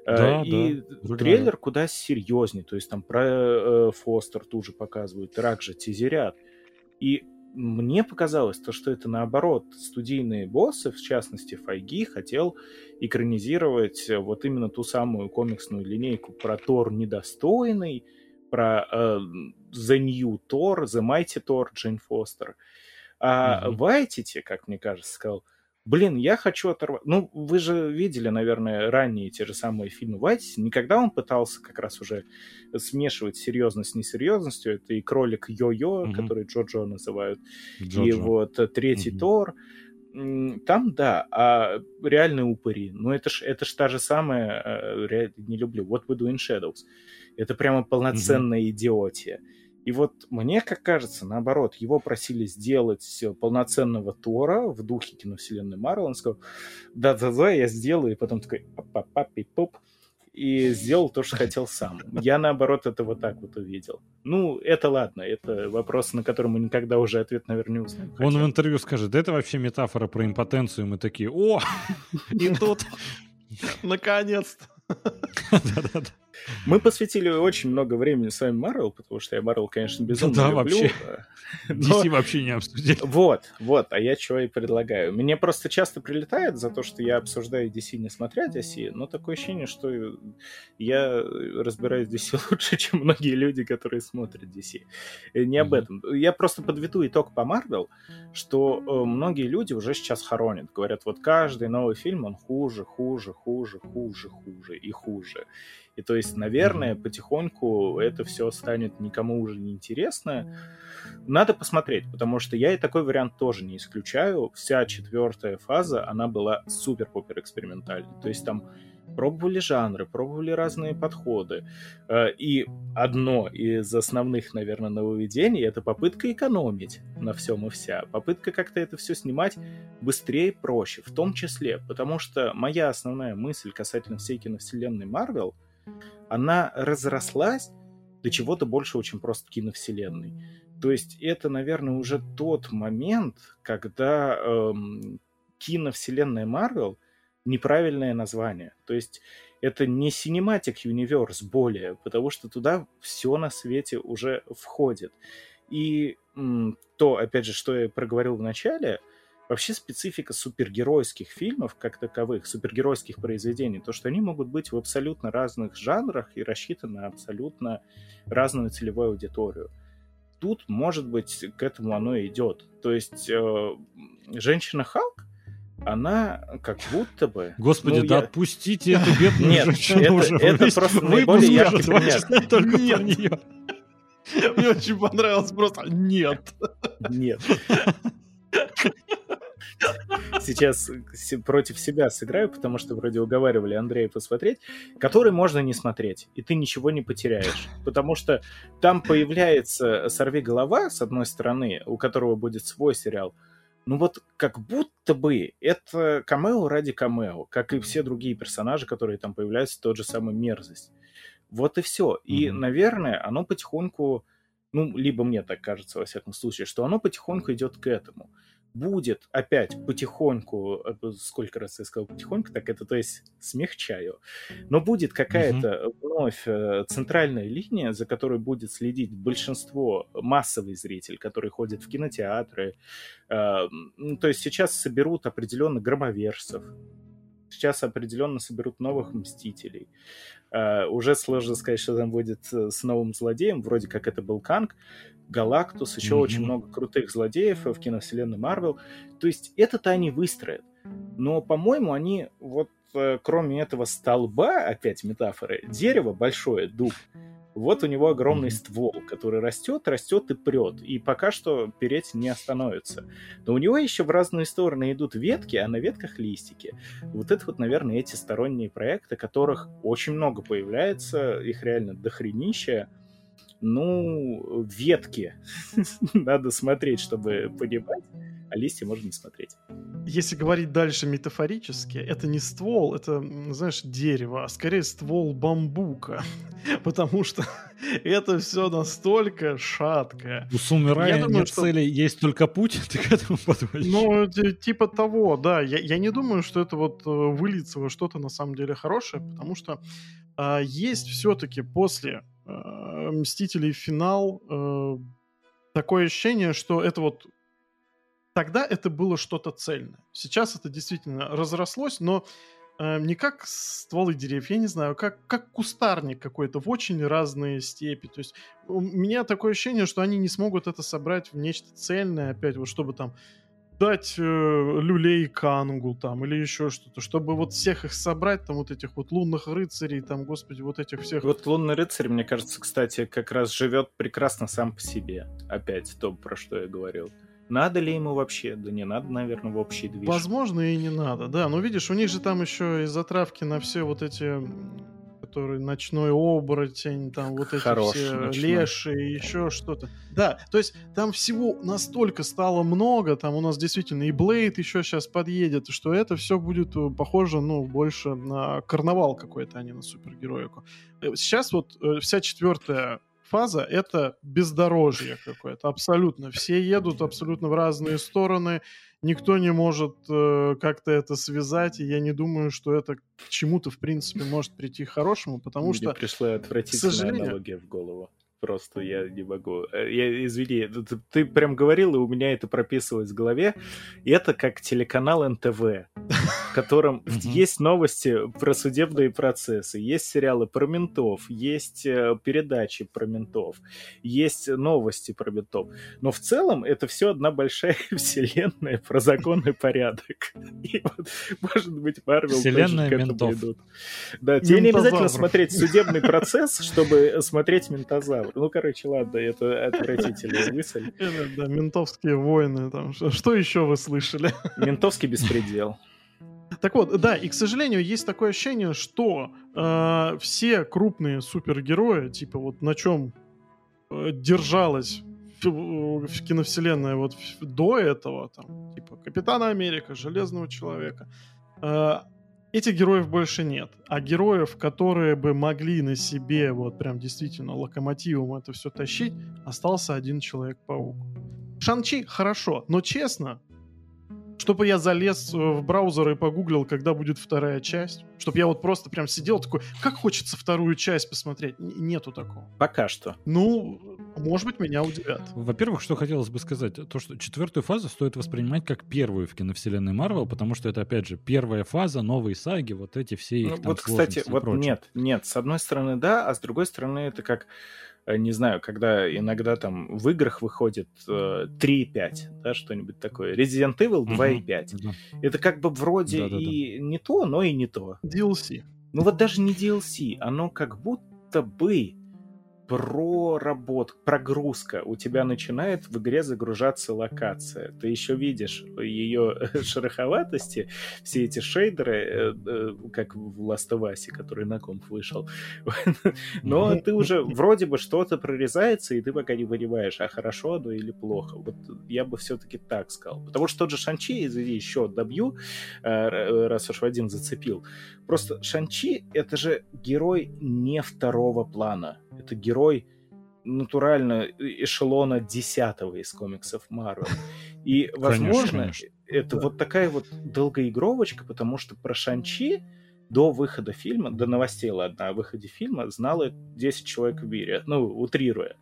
Да, и да, трейлер куда серьезнее, то есть там про э, Фостер тоже показывают, Рак же тизерят. И мне показалось то, что это наоборот, студийные боссы, в частности Файги, хотел экранизировать э, вот именно ту самую комиксную линейку про Тор недостойный, про э, The New Thor, The Mighty Thor, Джейн Фостер. А. Вайтити, как мне кажется, сказал, блин, я хочу оторвать... Ну, вы же видели, наверное, ранние те же самые фильмы Вайтити. Никогда он пытался как раз уже смешивать серьезность с несерьезностью. Это и кролик Йо-Йо, Мгм. который Джо-Джо называют, и Джоджо. вот э, третий Мгм. Тор. Там, да, а реальные упыри, ну это ж, это ж та же самая, э, ре- не люблю, What We Do in Shadows. Это прямо полноценная идиотия. И вот мне, как кажется, наоборот, его просили сделать полноценного Тора в духе киновселенной Марвел. Он сказал, да-да-да, я сделаю. И потом такой, пап-пап-пап-пип-поп. И сделал то, что хотел сам. Я, наоборот, это вот так вот увидел. Ну, это ладно, это вопрос, на который мы никогда уже ответ, наверное, не узнаем. Он в интервью скажет, да это вообще метафора про импотенцию. Мы такие, о, и тут. Наконец-то. Да-да-да. Мы посвятили очень много времени с вами Марвел, потому что я Марвел, конечно, безумно Да, люблю. вообще. но- DC вообще не обсудили. Вот, вот, а я чего и предлагаю. Мне просто часто прилетает за то, что я обсуждаю DC, не смотря DC, но такое ощущение, что я разбираюсь в DC лучше, чем многие люди, которые смотрят DC. Не об этом. Я просто подведу итог по Марвел, что э, многие люди уже сейчас хоронят. Говорят, вот каждый новый фильм, он хуже, хуже, хуже, хуже, хуже и хуже. И то есть, наверное, потихоньку это все станет никому уже не интересно. Надо посмотреть, потому что я и такой вариант тоже не исключаю. Вся четвертая фаза, она была супер-пупер экспериментальной. То есть там пробовали жанры, пробовали разные подходы. Э, И одно из основных, наверное, нововведений — это попытка экономить на всем и вся. Попытка как-то это все снимать быстрее проще, в том числе, потому что моя основная мысль касательно всей киновселенной Марвел, она разрослась до чего-то большего, чем просто киновселенной. То есть это, наверное, уже тот момент, когда эм, киновселенная Марвел неправильное название. То есть это не Cinematic Universe более, потому что туда все на свете уже входит. И м, то, опять же, что я проговорил в начале, вообще специфика супергеройских фильмов как таковых, супергеройских произведений, то, что они могут быть в абсолютно разных жанрах и рассчитаны на абсолютно разную целевую аудиторию. тут, может быть, к этому оно идет. То есть э, женщина Халк, она как будто бы... Господи, ну, да я... отпустите эту бедную Нет, женщину это, уже. это Весь просто наиболее яркий пример. только Нет. про нее. Мне очень понравилось просто нет. Нет. Сейчас се- против себя сыграю, потому что вроде уговаривали Андрея посмотреть, который можно не смотреть, и ты ничего не потеряешь. Потому что там появляется «Сорви голова», с одной стороны, у которого будет свой сериал, ну вот как будто бы это камео ради камео, как и все другие персонажи, которые там появляются, тот же самый мерзость. Вот и все. И, Мгм. наверное, оно потихоньку, ну, либо мне так кажется, во всяком случае, что оно потихоньку идет к этому. Будет опять потихоньку, э, сколько раз я сказал потихоньку, так это то есть смягчаю, но будет какая-то вновь э, центральная линия, за которой будет следить большинство, массовый зритель, который ходит в кинотеатры. Э, То есть сейчас соберут определенно громовержцев, сейчас определенно соберут новых мстителей. Э, Уже сложно сказать, что там будет э, с новым злодеем, вроде как это был Канг, Галактус, еще Мгм. очень много крутых злодеев в киновселенной Марвел. То есть это-то они выстроят. Но, по-моему, они вот э, кроме этого столба, опять метафоры, дерево большое, дуб, вот у него огромный Мгм. ствол, который растет, растет и прет. И пока что переть не остановится. Но у него еще в разные стороны идут ветки, а на ветках листики. Вот это вот, наверное, эти сторонние проекты, которых очень много появляется, их реально дохренища. Ну, ветки надо смотреть, чтобы понимать, а листья можно не смотреть. Если говорить дальше метафорически, это не ствол, это, знаешь, дерево, а скорее ствол бамбука. Потому что это все настолько шаткое. У Сумерая Я думаю, нет что- цели, есть только путь, ты к этому подводишь. Ну, типа того, да. Я, я не думаю, что это вот э, выльется во что-то на самом деле хорошее, потому что а, есть все-таки после Мстителей финал э, такое ощущение, что это вот тогда это было что-то цельное. Сейчас это действительно разрослось, но э, не как стволы деревьев, я не знаю, как, как кустарник какой-то в очень разные степи. То есть у меня такое ощущение, что они не смогут это собрать в нечто цельное, опять вот чтобы там дать э, люлей Кангу там или еще что-то, чтобы вот всех их собрать, там вот этих вот лунных рыцарей, там, господи, вот этих всех. Вот «Лунный рыцарь», мне кажется, кстати, как раз живет прекрасно сам по себе. Опять то, про что я говорил. Надо ли ему вообще? Да не надо, наверное, в общий движ. Возможно, и не надо, да. Но видишь, у них же там еще и затравки на все вот эти, м, которые ночной оборотень, там вот эти Хорош все ночной. леши еще что-то. Да, то есть там всего настолько стало много, там у нас действительно и Блейд еще сейчас подъедет, что это все будет э, похоже, ну, больше на карнавал какой-то, а не на супергероику. Э, Сейчас вот э, вся четвертая фаза — это бездорожье какое-то, абсолютно. Все едут абсолютно в разные стороны, никто не может э, как-то это связать, и я не думаю, что это к чему-то, в принципе, может прийти хорошему, потому Мне что... пришла отвратительная аналогия в голову. Просто я не могу. Э, Я, извини, ты, ты прям говорил, и у меня это прописывалось в голове. И это как телеканал НТВ, в котором есть новости про судебные процессы, есть сериалы про ментов, есть э, передачи про ментов, есть новости про ментов. Но в целом это все одна большая вселенная про закон и порядок. И вот, может быть, Марвел Вселенная тоже к этому ментов. идут. Да, тебе не обязательно смотреть судебный процесс, чтобы смотреть ментозавр. Ну, короче, ладно, это отвратительная мысль. Да, ментовские войны, там, что, еще вы слышали? Ментовский беспредел. Так вот, да, и, к сожалению, есть такое ощущение, что э, все крупные супергерои, типа вот на чем э, держалась э, киновселенная вот до этого, там, типа Капитана Америка, Железного Человека, э, этих героев больше нет. А героев, которые бы могли на себе вот прям действительно локомотивом это все тащить, остался один Человек-паук. Шанчи хорошо, но честно, чтобы я залез э, в браузер и погуглил, когда будет вторая часть. Чтобы я вот просто прям сидел такой, как хочется вторую часть посмотреть. Н- нету такого. Пока что. Ну, может быть, меня удивят. Во-первых, что хотелось бы сказать, то, что четвертую фазу стоит воспринимать как первую в киновселенной Марвел, потому что это, опять же, первая фаза, новые саги, вот эти все их Ну, там вот, кстати, вот прочее. нет, нет. С одной стороны, да, а с другой стороны, это как э, не знаю, когда иногда там в играх выходит э, 3.5, да, что-нибудь такое. Resident Evil 2.5. Uh-huh. Это как бы вроде Да-да-да. и не то, но и не то. DLC. Ну вот даже не DLC, оно как будто бы проработка, прогрузка. У тебя начинает в игре загружаться локация. Ты еще видишь ее шероховатости, все эти шейдеры, э, э, как в Last of Us, который на комп вышел. Но ты уже вроде бы что-то прорезается, и ты пока не понимаешь, а хорошо оно или плохо. Вот я бы все-таки так сказал. Потому что тот же Шанчи, извини, еще добью, э, раз уж Вадим зацепил. Просто Шанчи — это же герой не второго плана. Это герой герой натурально эшелона десятого из комиксов Марвел. И, возможно, конечно, конечно. это да. вот такая вот долгоигровочка, потому что про Шанчи до выхода фильма, до новостей, ладно, о выходе фильма знало 10 человек в мире, ну, утрируя.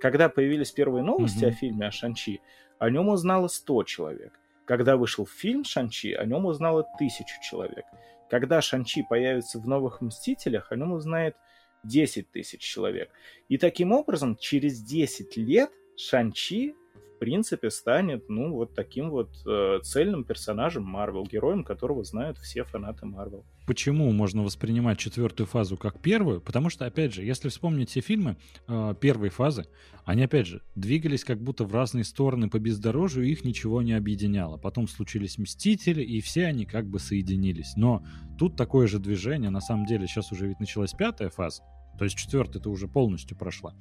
Когда появились первые новости mm-hmm. о фильме о Шанчи, о нем узнало 100 человек. Когда вышел фильм Шанчи, о нем узнало тысячу человек. Когда Шанчи появится в новых Мстителях, о нем узнает 10 тысяч человек. И таким образом, через 10 лет Шанчи в принципе станет, ну, вот таким вот э, цельным персонажем Марвел, героем которого знают все фанаты Марвел. Почему можно воспринимать четвертую фазу как первую? Потому что, опять же, если вспомнить все фильмы э, первой фазы, они, опять же, двигались как будто в разные стороны по бездорожью, и их ничего не объединяло. Потом случились Мстители, и все они как бы соединились. Но тут такое же движение, на самом деле, сейчас уже ведь началась пятая фаза, то есть четвертая-то уже полностью прошла.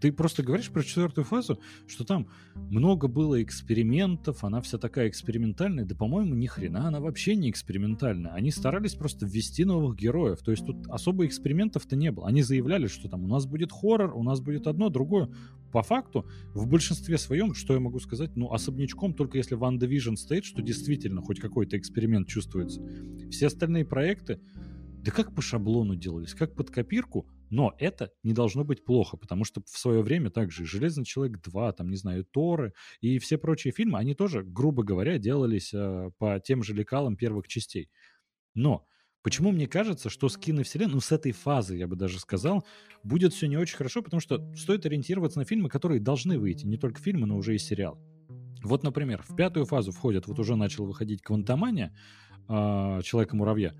Ты просто говоришь про четвертую фазу, что там много было экспериментов, она вся такая экспериментальная. Да, по-моему, ни хрена она вообще не экспериментальная. Они старались просто ввести новых героев. То есть тут особо экспериментов-то не было. Они заявляли, что там у нас будет хоррор, у нас будет одно, другое. По факту, в большинстве своем, что я могу сказать, ну, особнячком, только если Ван Division стоит, что действительно хоть какой-то эксперимент чувствуется. Все остальные проекты, да как по шаблону делались, как под копирку, но это не должно быть плохо, потому что в свое время также «Железный человек 2», там, не знаю, «Торы» и все прочие фильмы, они тоже, грубо говоря, делались э, по тем же лекалам первых частей. Но Почему мне кажется, что с киновселенной, ну, с этой фазы, я бы даже сказал, будет все не очень хорошо, потому что стоит ориентироваться на фильмы, которые должны выйти, не только фильмы, но уже и сериалы. Вот, например, в пятую фазу входят, вот уже начал выходить «Квантомания», э, «Человека-муравья»,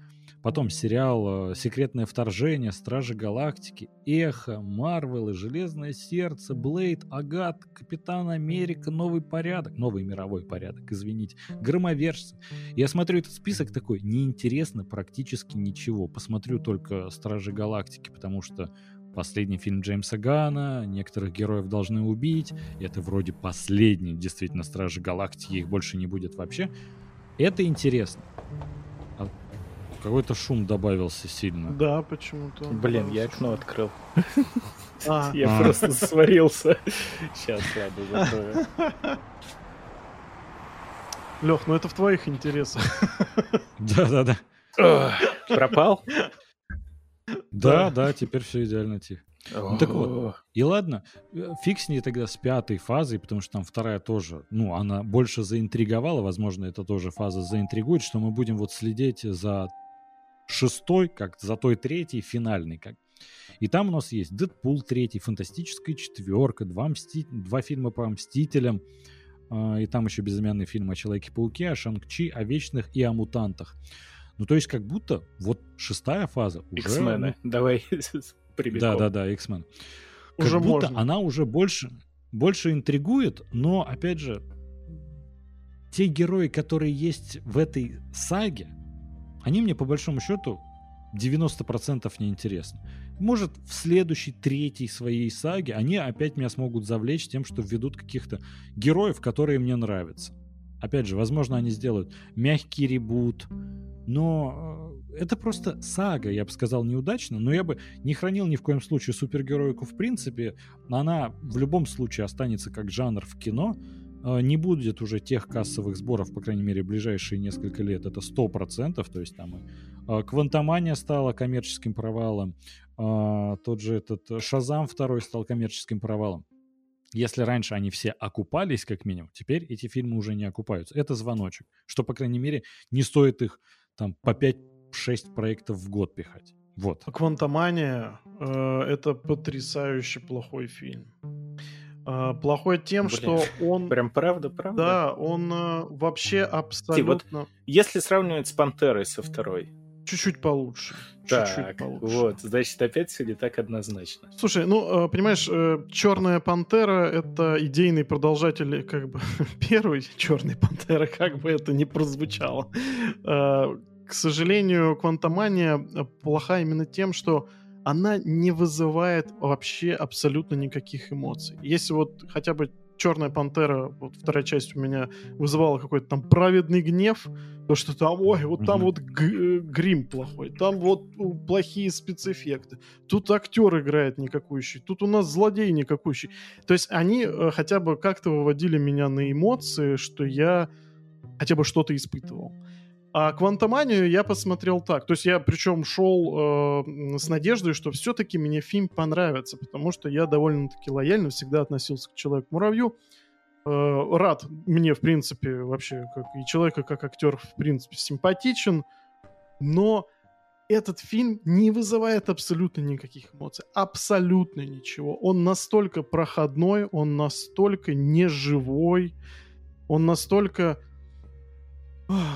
Потом сериал э, «Секретное вторжение», «Стражи Галактики», «Эхо», «Марвел» и «Железное сердце», «Блейд», «Агат», «Капитан Америка», «Новый порядок», «Новый мировой порядок», извините, «Громовержцы». Я смотрю этот список такой, неинтересно практически ничего. Посмотрю только «Стражи Галактики», потому что последний фильм Джеймса Гана, некоторых героев должны убить, это вроде последний, действительно, Стражи Галактики, их больше не будет вообще. Это интересно. Какой-то шум добавился сильно. Да, почему-то. Блин, я окно открыл. А. Я просто сварился. Сейчас, ладно, закрою. Лех, ну это в твоих интересах. Да-да-да. Пропал? Да, да, теперь все идеально тихо. Ну так вот, и ладно, э, фиг с ней тогда с пятой фазой, потому что там вторая тоже, ну, она больше заинтриговала, возможно, это тоже фаза заинтригует, что мы будем вот следить за шестой, как за той третий, финальный. Как. И там у нас есть Дэдпул третий, Фантастическая четверка, два, мсти... два фильма по Мстителям, э, и там еще безымянный фильм о Человеке-пауке, о Шанг-Чи, о Вечных и о Мутантах. Ну, то есть, как будто вот шестая фаза уже... X-мены, ну... давай Да, да, да, X-Men. Как уже будто можно. она уже больше, больше интригует, но, опять же, те герои, которые есть в этой саге, они мне по большому счету 90% не интересны. Может, в следующей, третьей своей саге они опять меня смогут завлечь тем, что введут каких-то героев, которые мне нравятся. Опять же, возможно, они сделают мягкий ребут, но э, это просто сага, я бы сказал, неудачно, но я бы не хранил ни в коем случае супергероику в принципе. Она в любом случае останется как жанр в кино, не будет уже тех кассовых сборов, по крайней мере, ближайшие несколько лет, это 100%, то есть там и а, Квантомания стала коммерческим провалом, а, тот же этот Шазам второй стал коммерческим провалом. Если раньше они все окупались, как минимум, теперь эти фильмы уже не окупаются. Это звоночек, что, по крайней мере, не стоит их там по 5-6 проектов в год пихать. Вот. Квантомания э, это потрясающе плохой фильм. Э, плохой тем, Блин, что он... Прям правда, правда? Да, он э, вообще абсолютно... Если сравнивать с Пантерой со второй. Чуть-чуть получше. Чуть-чуть Так, получше. вот, значит, опять все не так однозначно. Слушай, ну, э, понимаешь, Черная Пантера — это идейный продолжатель, как бы, первой Черной Пантеры, как бы это ни прозвучало. Э, К сожалению, Квантомания э, плоха именно тем, что она не вызывает вообще абсолютно никаких эмоций. Если вот хотя бы Черная Пантера, вот вторая часть у меня вызывала какой-то там праведный гнев, то что там, ой, вот там вот г- э, грим плохой, там вот ну, плохие спецэффекты, тут актер играет никакущий, тут у нас злодей никакущий. То есть они э, хотя бы как-то выводили меня на эмоции, что я хотя бы что-то испытывал. А Квантоманию я посмотрел так. То есть я причем шел э, с надеждой, что все-таки мне фильм понравится, потому что я довольно-таки лояльно всегда относился к Человеку-муравью. Э, рад мне, в принципе, вообще, как и человека, как актер, в принципе, симпатичен. Но этот фильм не вызывает абсолютно никаких эмоций. Абсолютно ничего. Он настолько проходной, он настолько неживой, он настолько...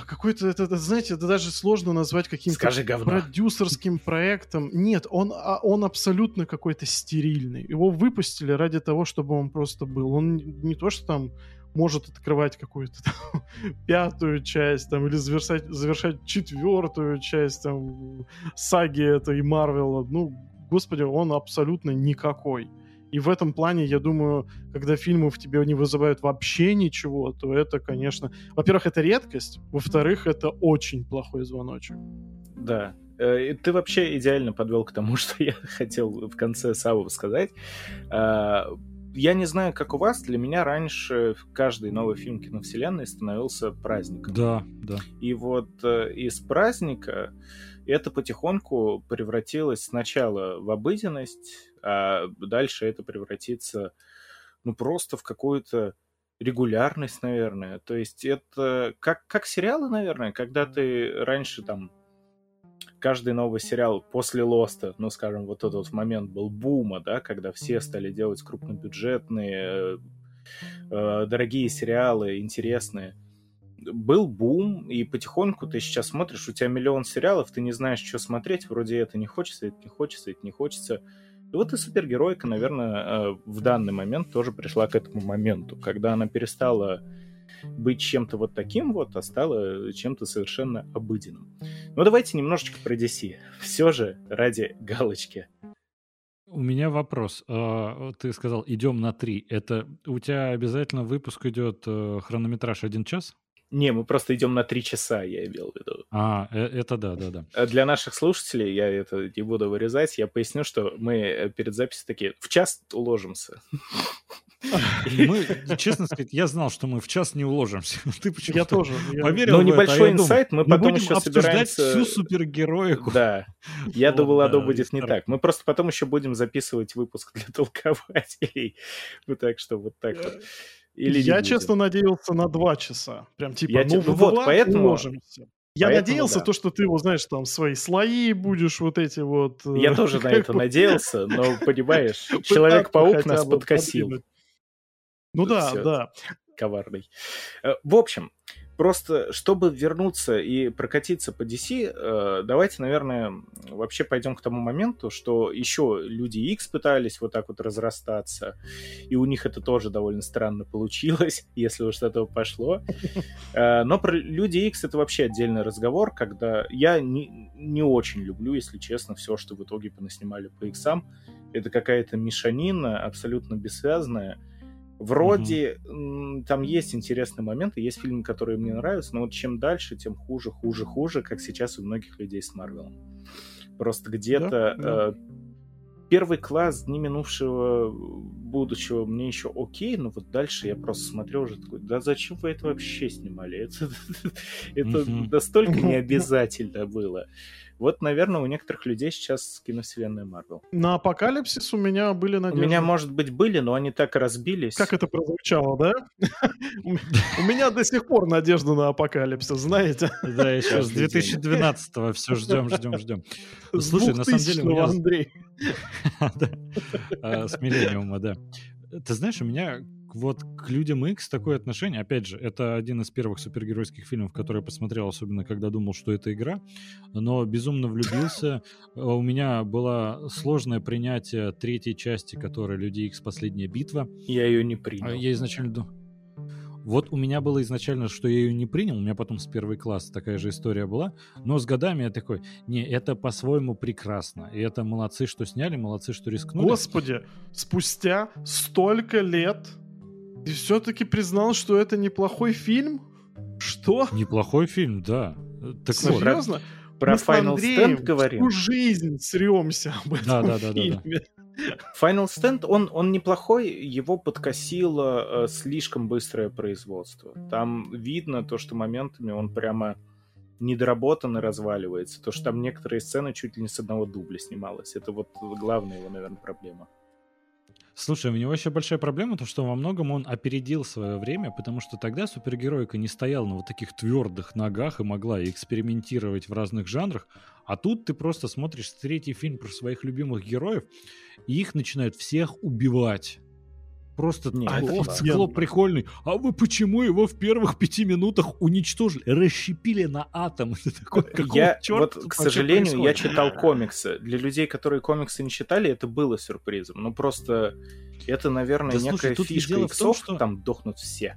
Какой-то, это, это, знаете, это даже сложно назвать каким-то продюсерским проектом. Нет, он, а, он абсолютно какой-то стерильный. Его выпустили ради того, чтобы он просто был. Он не то, что там может открывать какую-то там пятую часть, там, или завершать, завершать четвертую часть там, саги этой Марвела. Ну, господи, он абсолютно никакой. И в этом плане, я думаю, когда фильмы в тебе не вызывают вообще ничего, то это, конечно... Во-первых, это редкость. Во-вторых, это очень плохой звоночек. Да. Э, Ты вообще идеально подвел к тому, что я хотел в конце Саву сказать. Я не знаю, как у вас, для меня раньше каждый новый фильм киновселенной становился праздником. Да, да. И вот э, из праздника это потихоньку превратилось сначала в обыденность, а дальше это превратится ну просто в какую-то регулярность, наверное. То есть это как, как сериалы, наверное, когда ты раньше там каждый новый сериал после Лоста, ну, скажем, вот этот вот момент был бума, да, когда все стали делать крупнобюджетные, э, дорогие сериалы, интересные. Был бум, и потихоньку ты сейчас смотришь, у тебя миллион сериалов, ты не знаешь, что смотреть, вроде это не хочется, это не хочется, это не хочется. И вот и супергеройка, наверное, э, в данный момент тоже пришла к этому моменту, когда она перестала быть чем-то вот таким вот, а стала чем-то совершенно обыденным. Ну, давайте немножечко про DC. Все же ради галочки. У меня вопрос. А, Ты сказал, идем на три. Это у тебя обязательно выпуск идет э, хронометраж один час? Не, мы просто идем на три часа, я имел в виду. А, э- это да, да, да. А Для наших слушателей, я это не буду вырезать, я поясню, что мы э, перед записью такие, в час уложимся. И мы, честно сказать, я знал, что мы в час не уложимся. Ты почему Я тоже. я- поверил в это, а небольшой думаю, инсайт, мы мы потом будем еще обсуждать собираемся... всю супергероику. Да, я Вот, думал, оно да, будет не так. Мы просто потом еще будем записывать выпуск для толкователей. Вот так что вот так вот. Или я, честно, надеялся на два часа. Прям типа, Я ну, те- ну вот, два поэтому- уложимся. Я поэтому надеялся, да. то, что ты, вот, знаешь, там свои слои будешь вот эти вот... э, Я тоже на это надеялся, но, понимаешь, Человек-паук нас подкосил. Ну да, Всё. да. коварный. Э, В общем, просто чтобы вернуться и прокатиться по DC, э, давайте, наверное, вообще пойдем к тому моменту, что еще Люди X пытались вот так вот разрастаться, и у них это тоже довольно странно получилось, если уж с этого пошло. Э, Но про Люди X это вообще отдельный разговор, когда я не, не очень люблю, если честно, все, что в итоге понаснимали по иксам. Это какая-то мешанина, абсолютно бессвязная. Вроде м, там есть интересные моменты, есть фильмы, которые мне нравятся, но вот чем дальше, тем хуже, хуже, хуже, как сейчас у многих людей с Марвелом. Просто где-то Да, да. э, первый класс дни минувшего будущего мне еще окей, но вот дальше я просто смотрел уже такой, да зачем вы это вообще снимали? Это, это настолько необязательно было. Вот, наверное, у некоторых людей сейчас киновселенная Марвел. На Апокалипсис у меня были У надежды. меня, может быть, были, но они так разбились. Как это прозвучало, да? У у меня до сих пор надежда на Апокалипсис, знаете? Да, еще с Каждый день. 2012-го все ждем, ждем, ждем. Слушай, на самом деле у 2000-го, меня... Андрей. А, С Миллениума, да. Ты знаешь, у меня вот к Людям X такое отношение. Опять же, это один из первых супергеройских фильмов, который я посмотрел, особенно когда думал, что это игра. Но безумно влюбился. А У меня было сложное принятие третьей части, которая Люди X Последняя битва. Я ее не А принял. Я изначально думал... Вот у меня было изначально, что я ее не принял, у меня потом с первый класс такая же история была, но с годами я такой, не, это по-своему прекрасно, и это молодцы, что сняли, молодцы, что рискнули. Господи, спустя столько лет ты все-таки признал, что это неплохой фильм? Что? Неплохой фильм, да. Так вот, Серьезно? Про Мы Final Stand говорим. Всю жизнь сремся об этом Да, да, да, да, да. Final Stand, он, он неплохой, его подкосило э, слишком быстрое производство. Там видно то, что моментами он прямо недоработан и разваливается. То, что там некоторые сцены чуть ли не с одного дубля снималось. Это вот главная его, наверное, проблема. Слушай, у него еще большая проблема, то что во многом он опередил свое время, потому что тогда супергероика не стояла на вот таких твердых ногах и могла экспериментировать в разных жанрах, а тут ты просто смотришь третий фильм про своих любимых героев, и их начинают всех убивать. Просто Не, это «О, циклоп прикольный. А вы почему его в первых пяти минутах уничтожили? Расщепили на атом. Это такой, какого я, чёрта вот, к сожалению, я читал комиксы. Для людей, которые комиксы не читали, это было сюрпризом. Ну, просто это, наверное, Да слушай, некая ведь фишка дело в том, иксов, что- там дохнут все.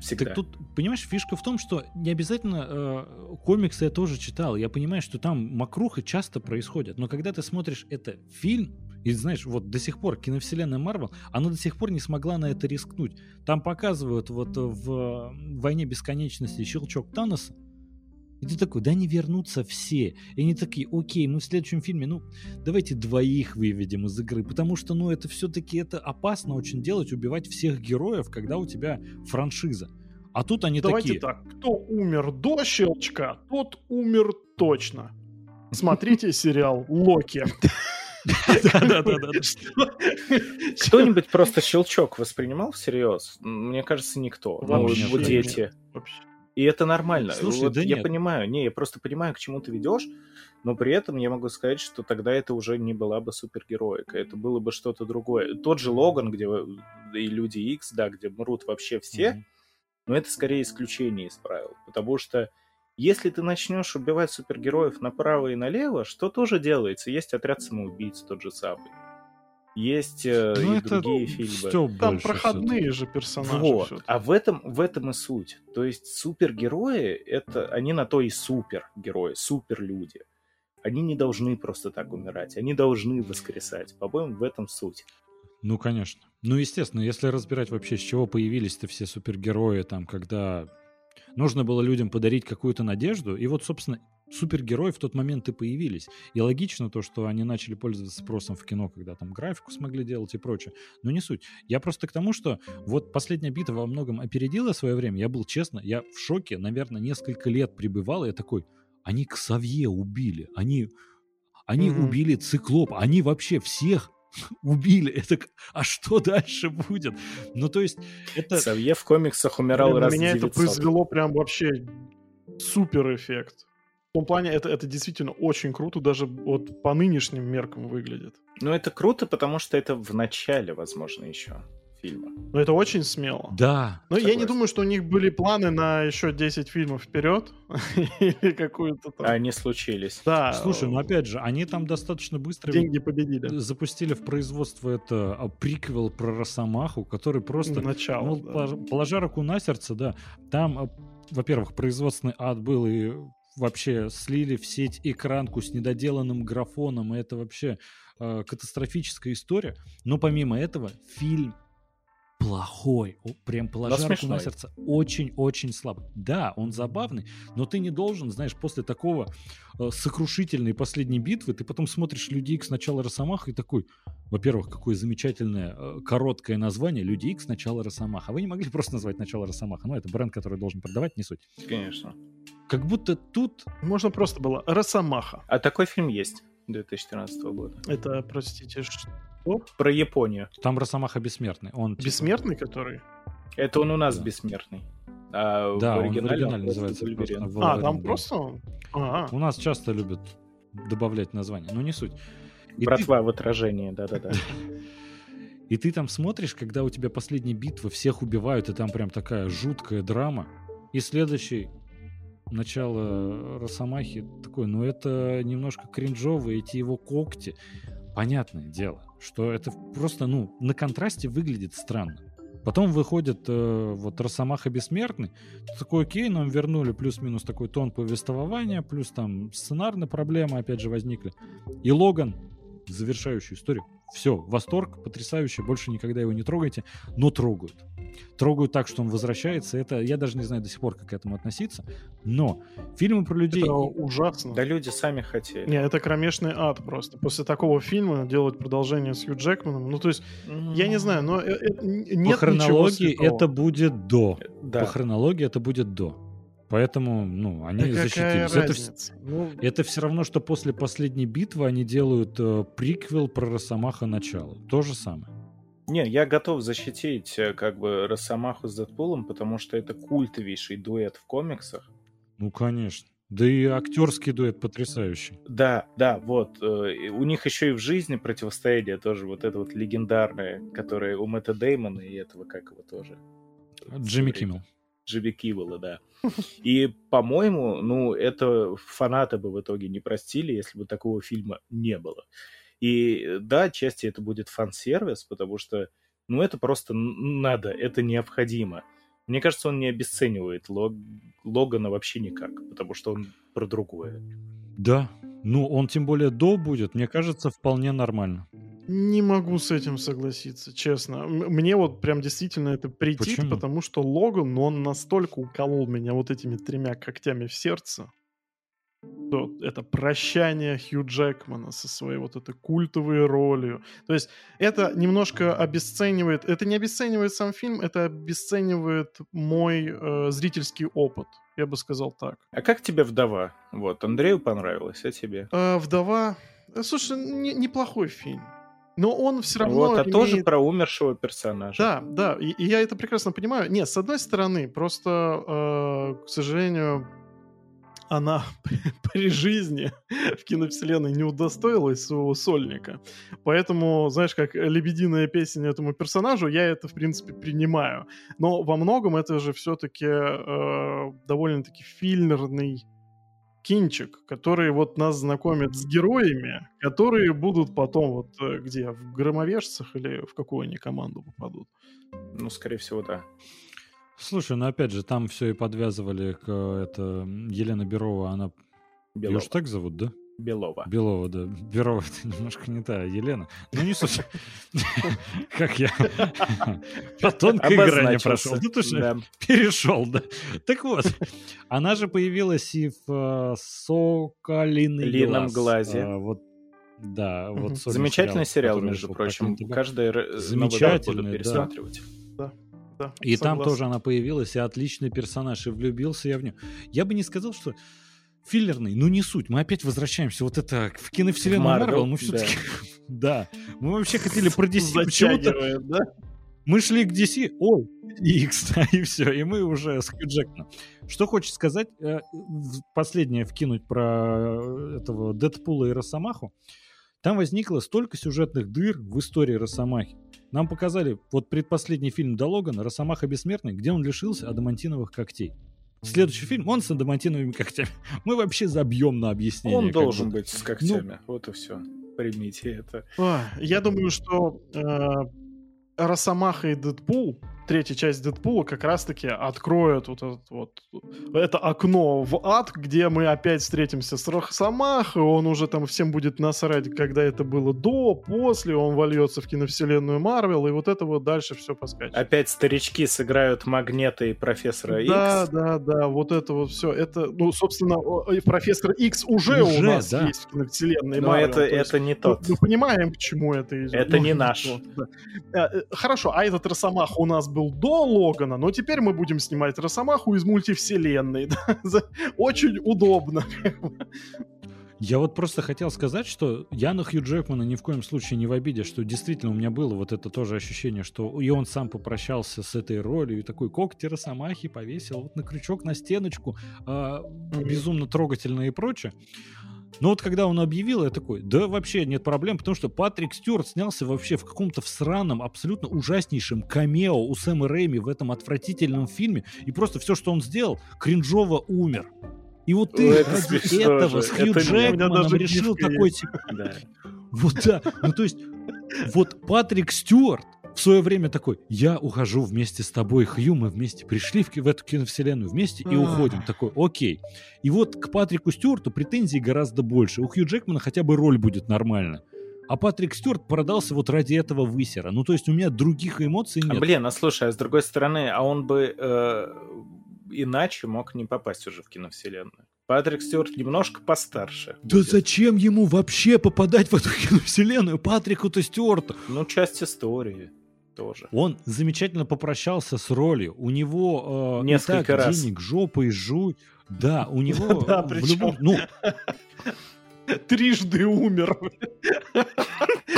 Всегда. Так тут, понимаешь, фишка в том, что не обязательно э, комиксы я тоже читал. Я понимаю, что там макруха часто происходит. Но когда ты смотришь это фильм, и знаешь, вот до сих пор киновселенная Марвел, она до сих пор не смогла на это рискнуть. Там показывают вот в «Войне бесконечности» щелчок Таноса, и ты такой, да не вернутся все. И они такие, окей, мы в следующем фильме, ну, давайте двоих выведем из игры, потому что, ну, это все-таки это опасно очень делать, убивать всех героев, когда у тебя франшиза. А тут они Давайте такие, так, кто умер до щелчка, тот умер точно. Смотрите сериал Локи. Кто-нибудь просто щелчок воспринимал всерьез? Мне кажется, никто. Ну, дети. И это нормально. Слушай, Вот да я нет. понимаю, не, я просто понимаю, к чему ты ведешь, но при этом я могу сказать, что тогда это уже не была бы супергероика, это было бы что-то другое. Тот же Логан, где вы- и Люди Икс, да, где мрут вообще все, Мгм. но это скорее исключение из правил, потому что если ты начнешь убивать супергероев направо и налево, что тоже делается? Есть отряд самоубийц тот же самый. Есть э, Ну, и это другие фильмы. всё Там проходные же персонажи. Вот. А в этом, в этом и суть. То есть супергерои, это они на то и супергерои, суперлюди. Они не должны просто так умирать, они должны воскресать. По-моему, в этом суть. Ну, конечно. Ну, естественно, если разбирать вообще, с чего появились-то все супергерои, там, когда нужно было людям подарить какую-то надежду, и вот, собственно, супергерои в тот момент и появились. И логично то, что они начали пользоваться спросом в кино, когда там графику смогли делать и прочее. Но не суть. Я просто к тому, что вот последняя битва во многом опередила свое время. Я был честно, я в шоке, наверное, несколько лет пребывал, и я такой, они Ксавье убили, они, они Мгм. убили Циклопа, они вообще всех убили. Это, а что дальше будет? Ну, то есть, это... Савье в комиксах умирал Блин, раз меня это 900. произвело прям вообще супер эффект. В том плане это, это действительно очень круто, даже вот по нынешним меркам выглядит. Ну, это круто, потому что это в начале, возможно, еще фильма. Но это очень смело. Да, Но я не согласен. думаю, что у них были планы на еще 10 фильмов вперед. Или какую-то там... Они случились. Да, слушай, ну опять же, они там достаточно быстро деньги победили. запустили в производство это а, приквел про Росомаху, который просто Начало. Ну, да. положа руку на сердце, да. Там, э, во-первых, производственный ад был, и вообще слили в сеть экранку с недоделанным графоном, и это вообще э, катастрофическая история. Но помимо этого, фильм плохой. Прям положа руку на сердце. Очень-очень слабый. Да, он забавный, но ты не должен, знаешь, после такого э, сокрушительной последней битвы, ты потом смотришь Люди Икс начало Росомаха и такой, во-первых, какое замечательное э, короткое название Люди Икс начало Росомаха. Вы не могли просто назвать начало Росомаха. Ну, это бренд, который должен продавать, не суть. Конечно. Как будто тут... Можно просто было Росомаха. А такой фильм есть 2013 года. Это, простите, что? Про Японию. Там Росомаха бессмертный. Он, типа, Бессмертный, который? Это он у нас Да. бессмертный. А Да, в он в оригинале, оригинале он называется просто Вульверин. А, там да. просто он? А, У нас часто любят добавлять названия, но не суть. И ты, Братва в отражении, да-да-да. и ты там смотришь, когда у тебя последняя битва, всех убивают, и там прям такая жуткая драма. И следующий начало Росомахи такой, ну это немножко кринжово, эти его когти. Понятное дело, что это просто, ну, на контрасте выглядит странно. Потом выходит э, вот Росомаха Бессмертный. Такой, окей, нам вернули плюс-минус такой тон повествования, плюс там сценарные проблемы опять же возникли. И Логан, завершающую историю. Все, восторг, потрясающе, больше никогда его не трогайте, но трогают. Трогают так, что он возвращается. Это я даже не знаю до сих пор, как к этому относиться. Но фильмы про людей... это ужасно. Да люди сами хотели. Не, это кромешный ад просто. После такого фильма делать продолжение с Хью Джекманом. Ну, то есть, я не знаю, но э, э, нет по хронологии это будет до. Да. По хронологии это будет до. Поэтому, ну, они Да защитились. Это, вс- разница? Ну, это все равно, что после последней битвы они делают э, приквел про Росомаха начало. То же самое. Не, я готов защитить э, как бы Росомаху с Дэдпулом, потому что это культовейший дуэт в комиксах. Ну, конечно. Да и актерский дуэт потрясающий. Да, да, вот. э, У них еще и в жизни противостояние тоже вот это вот легендарное, которое у Мэтта Деймона и этого, как его тоже. Джимми Киммел. Джимми Кивелла, да. И, по-моему, ну, это фанаты бы в итоге не простили, если бы такого фильма не было. И да, отчасти это будет фан-сервис, потому что, ну, это просто надо, это необходимо. Мне кажется, он не обесценивает Лог- Логана вообще никак, потому что он про другое. Да. Ну, он тем более до будет, мне кажется, вполне нормально. Не могу с этим согласиться, честно. Мне вот прям действительно это претит, Почему? потому что Логан, ну, он настолько уколол меня вот этими тремя когтями в сердце, что это прощание Хью Джекмана со своей вот этой культовой ролью. То есть это немножко обесценивает, это не обесценивает сам фильм, это обесценивает мой э, зрительский опыт, я бы сказал так. А как тебе «Вдова»? Вот, Андрею понравилось, а тебе? Э, Вдова, э, слушай, не- неплохой фильм. Но он все равно вот, а тоже имеет- про умершего персонажа. Да, да, и, и я это прекрасно понимаю. Нет, с одной стороны, просто, э, к сожалению, она при, жизни в киновселенной не удостоилась своего сольника. Поэтому, знаешь, как лебединая песня этому персонажу, я это, в принципе, принимаю. Но во многом это же все-таки довольно-таки фильмерный кинчик, который вот нас знакомит с героями, которые будут потом вот э, где, в громовержцах или в какую они команду попадут. Ну, скорее всего, да. Слушай, ну опять же, там все и подвязывали к э, это Елена Берова, она ее Белова. же так зовут, да? Белова. Белова, да. Берова это немножко не та, Елена. Ну не суть. Как я по тонкой грани прошел. Ну ты же Да. перешел, да. Так вот, она же появилась и в э, Соколиный Лином глаз. глазе. А, Вот, да, вот Замечательный сериал, между прочим. Каждый Замечательный, да. пересматривать. Да, И там согласен. тоже она появилась, и отличный персонаж, и влюбился я в нее. Я бы не сказал, что филлерный, ну не суть. Мы опять возвращаемся вот это в киновселенную Марвел. Мы все-таки... Да. Мы вообще хотели про DC. Почему-то да? мы шли к DC, ой, X, да, и все, и мы уже с Хью Джекманом. Что хочешь сказать, э, последнее вкинуть про э, этого Дэдпула и Росомаху. Там возникло столько сюжетных дыр в истории Росомахи. Нам показали вот предпоследний фильм до Логана «Росомаха бессмертный», где он лишился адамантиновых когтей. Следующий фильм, он с адамантиновыми когтями. Мы вообще забьем на объяснение. Он должен бы. быть с когтями. Вот и все. Примите это. Я думаю, что э, Росомаха и Дэдпул, третья часть Дэдпула, как раз-таки откроют вот, этот вот это окно в ад, где мы опять встретимся с Росомахой, он уже там всем будет насрать, когда это было до, после, он вольется в киновселенную Марвел, и вот это вот дальше все поскачет. Опять старички сыграют Магнета и Профессора Да, Икс. да, да, вот это вот все. Это, ну, собственно, и профессор X уже, Уже, у нас да. есть в киновселенной Но Marvel, это, то есть это не тот. Мы понимаем, к чему это идет. Это Ну, не наш. да. Э, э, Хорошо, а этот Росомах у нас был до Логана, но теперь мы будем снимать Росомаху из мультивселенной. Да? Очень удобно. Я вот просто хотел сказать, что я на Хью Джекмана ни в коем случае не в обиде, что действительно у меня было вот это тоже ощущение, что и он сам попрощался с этой ролью, и такой когти Росомахи повесил вот на крючок, на стеночку, э, безумно трогательно и прочее. Но вот когда он объявил, я такой, да вообще нет проблем, потому что Патрик Стюарт снялся вообще в каком-то всраном, абсолютно ужаснейшем камео у Сэма Рэйми в этом отвратительном фильме, и просто все, что он сделал, кринжово умер. И вот ты Ну, это ради этого же. с Хью Это Джекманом решил такой, типа, Да. вот да, ну то есть, вот Патрик Стюарт в свое время такой, я ухожу вместе с тобой, Хью, мы вместе пришли в, в эту киновселенную вместе и уходим. Такой, окей. И вот к Патрику Стюарту претензий гораздо больше. У Хью Джекмана хотя бы роль будет нормальная. А Патрик Стюарт продался вот ради этого высера. Ну, то есть у меня других эмоций А, нет. блин, а слушай, а с другой стороны, а он бы э, иначе мог не попасть уже в киновселенную. Патрик Стюарт немножко постарше. Да будет. зачем ему вообще попадать в эту киновселенную? Патрику-то Стюарту. Ну, часть истории тоже. Он замечательно попрощался с ролью. У него э, и Несколько так раз. денег жопой жуй. Да, у него Да, в причем- любом... Ну, Трижды умер.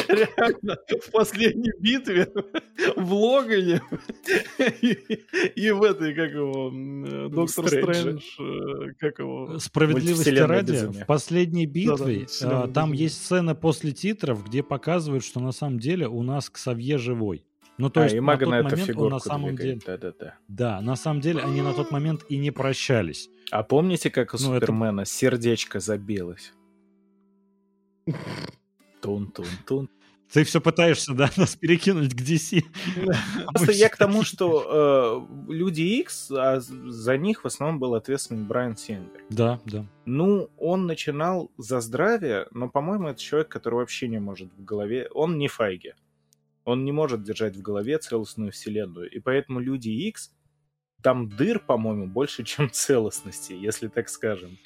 Реально, в последней битве, в Логане и, и в этой, как его, э, Доктор. Стрэндж, э, как его... справедливости Мультивселенная ради, в последней битве там есть сцена после титров, где показывают, что на самом деле у нас Ксавье живой. Ну, то а, есть и на Мага тот на эту момент фигурку на самом деле... двигает. Да-да-да. Да, на самом деле они на тот момент и не прощались. А помните, как у Ну, это- Супермена сердечко забилось? Тун-тун-тун. Ты все пытаешься, да, нас перекинуть к DC. Просто я к тому, что э, Люди Икс, а за них в основном был ответственен Брайан Сингер. Да, да. Ну, он начинал за здравие, но, по-моему, это человек, который вообще не может в голове... Он не Файги. Он не может держать в голове целостную вселенную. И поэтому Люди Икс, там дыр, по-моему, больше, чем целостности, если так скажем.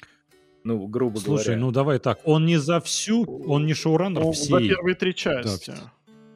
Ну, грубо Слушай, говоря. ну давай так, он не за всю, он не шоураннер Ну, за всей. первые три части.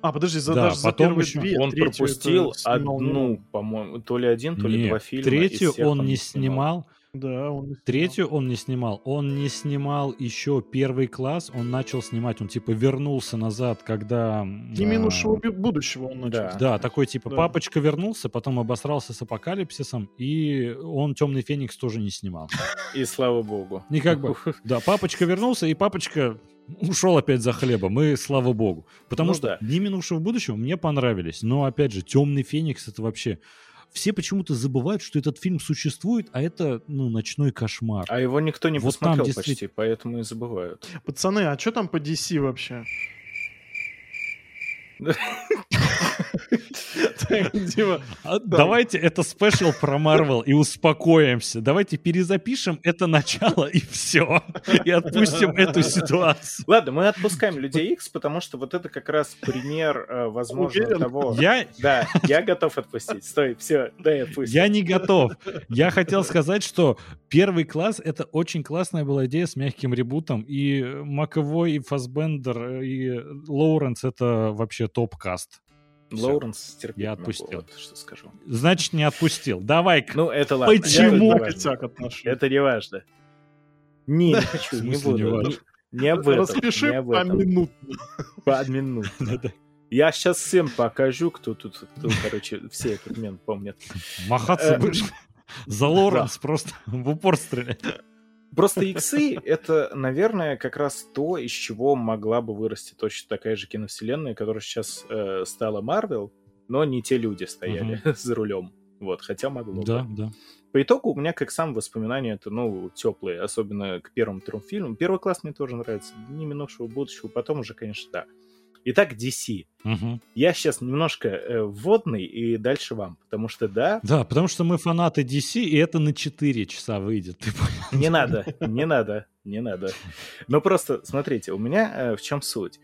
А, подожди, за, Да, даже за потом первые еще две. он пропустил снимал одну, по-моему, то ли один, то ли Нет, два фильма. Третью он не снимал. Да, он не снимал. Третью он не снимал. Он не снимал еще первый класс. Он начал снимать. Он типа вернулся назад, когда... Не а, минувшего бу- будущего он начал. Да. Да, такой типа Да. папочка вернулся, потом обосрался с апокалипсисом, и он Темный Феникс тоже не снимал. И слава богу. И как бы, да, папочка вернулся, и папочка ушел опять за хлебом, и слава богу. Потому Ну что да. «Дни минувшего будущего» мне понравились, но, опять же, «Темный Феникс» — это вообще... Все почему-то забывают, что этот фильм существует, а это, ну, ночной кошмар. А его никто не Вот там посмотрел действительно- почти, поэтому и забывают. Пацаны, а что там по DC вообще? Дима, А Давайте это спешл про Марвел и успокоимся. Давайте перезапишем это начало и все. И отпустим эту ситуацию. Ладно, мы отпускаем Людей Икс, потому что вот это как раз пример, э, возможно, того... Я, Да, я готов отпустить. Стой, все, дай отпустить. я не готов. Я хотел сказать, что первый класс — это очень классная была идея с мягким ребутом. И Маковой, и Фасбендер, и Лоуренс — это вообще топ-каст. Лоуренс терпеть Я могу, отпустил. вот что скажу. Значит, не отпустил. Давай-ка. Ну, это ладно. Почему? Это не Я. Это не важно. Не, не хочу, не буду. важно? Не, об этом. Распиши по этом. минутно. По минуту. Да-да. Я сейчас всем покажу, кто тут, кто, короче, все этот мент помнят. Махаться Э, будешь. За Лоуренс просто в упор стрелять. Просто иксы — это, наверное, как раз то, из чего могла бы вырасти точно такая же киновселенная, которая сейчас э, стала Марвел, но не те люди стояли за рулем. Вот, хотя могло Да, бы. да. По итогу у меня, как сам, воспоминания это, ну, теплые, особенно к первым трем фильмам. Первый класс мне тоже нравится, не минувшего будущего, потом уже, конечно, да. Итак, DC. Мгм. Я сейчас немножко э, вводный и дальше вам, потому что, да, Да, потому что мы фанаты DC, и это на 4 часа выйдет. Ты понял? Не надо, не надо, не надо. Но просто, смотрите, у меня э, в чем суть.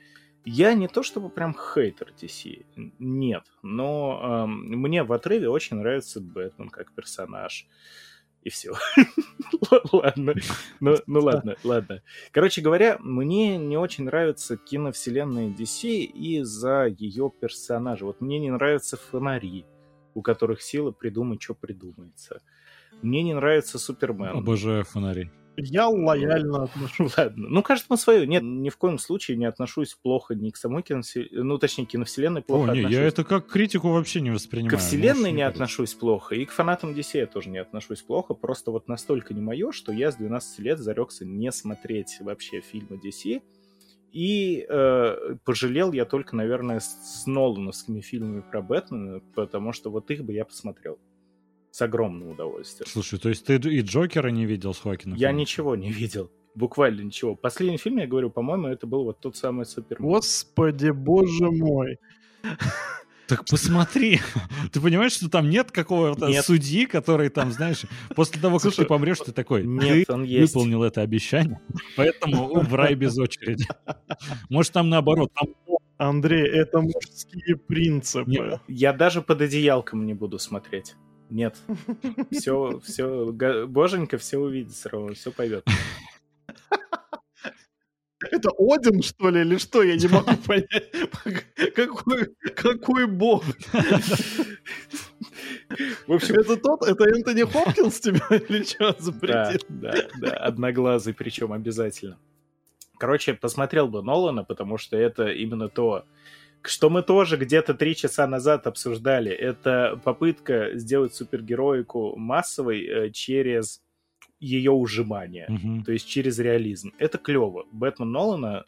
Я не то чтобы прям хейтер DC, нет, но эм, мне в отрыве очень нравится Бэтмен как персонаж. И все. Ладно. Ну, ну ладно, ладно. Короче говоря, мне не очень нравится киновселенная DC из-за ее персонажа. Вот мне не нравятся фонари. у которых сила придумать, что придумается. Мне не нравится Супермен. Обожаю фонари. Я лояльно отношусь. Ладно. Ну, каждому свое. Нет, ни в коем случае не отношусь плохо ни к самой киновселенной, ну, точнее, киновселенной плохо О, не, отношусь. я это как критику вообще не воспринимаю. Ко вселенной не говорить. отношусь плохо, и к фанатам DC я тоже не отношусь плохо, просто вот настолько не мое, что я с 12 лет зарекся не смотреть вообще фильмы DC, и э, пожалел я только, наверное, с, с Нолановскими фильмами про Бэтмена, потому что вот их бы я посмотрел с огромным удовольствием. Слушай, то есть ты и Джокера не видел с Хоакином? Я ничего не видел, буквально ничего. Последний фильм, я говорю, по-моему, это был вот тот самый Супермен. Господи, боже мой. Так посмотри. Ты понимаешь, что там нет какого-то Нет. судьи, который там, знаешь, после того, как Слушай, ты помрешь, ты такой, Нет, ты он есть. выполнил это обещание, поэтому в рай без очереди. Может, там наоборот, там Андрей, это мужские принципы. Нет. Я даже под одеялком не буду смотреть. Нет. Все, все, боженька все увидит сразу, все пойдет. Это Один, что ли, или что? Я не могу понять. Какой, какой бог? В общем, Это тот, это Энтони Хопкинс тебя или что да, запретил? да, да, одноглазый причем обязательно. Короче, посмотрел бы Нолана, потому что это именно то, что мы тоже где-то три часа назад обсуждали. Это попытка сделать супергероику массовой э, через ее ужимание. Мгм. то есть через реализм. Это клево. Бэтмен Нолана,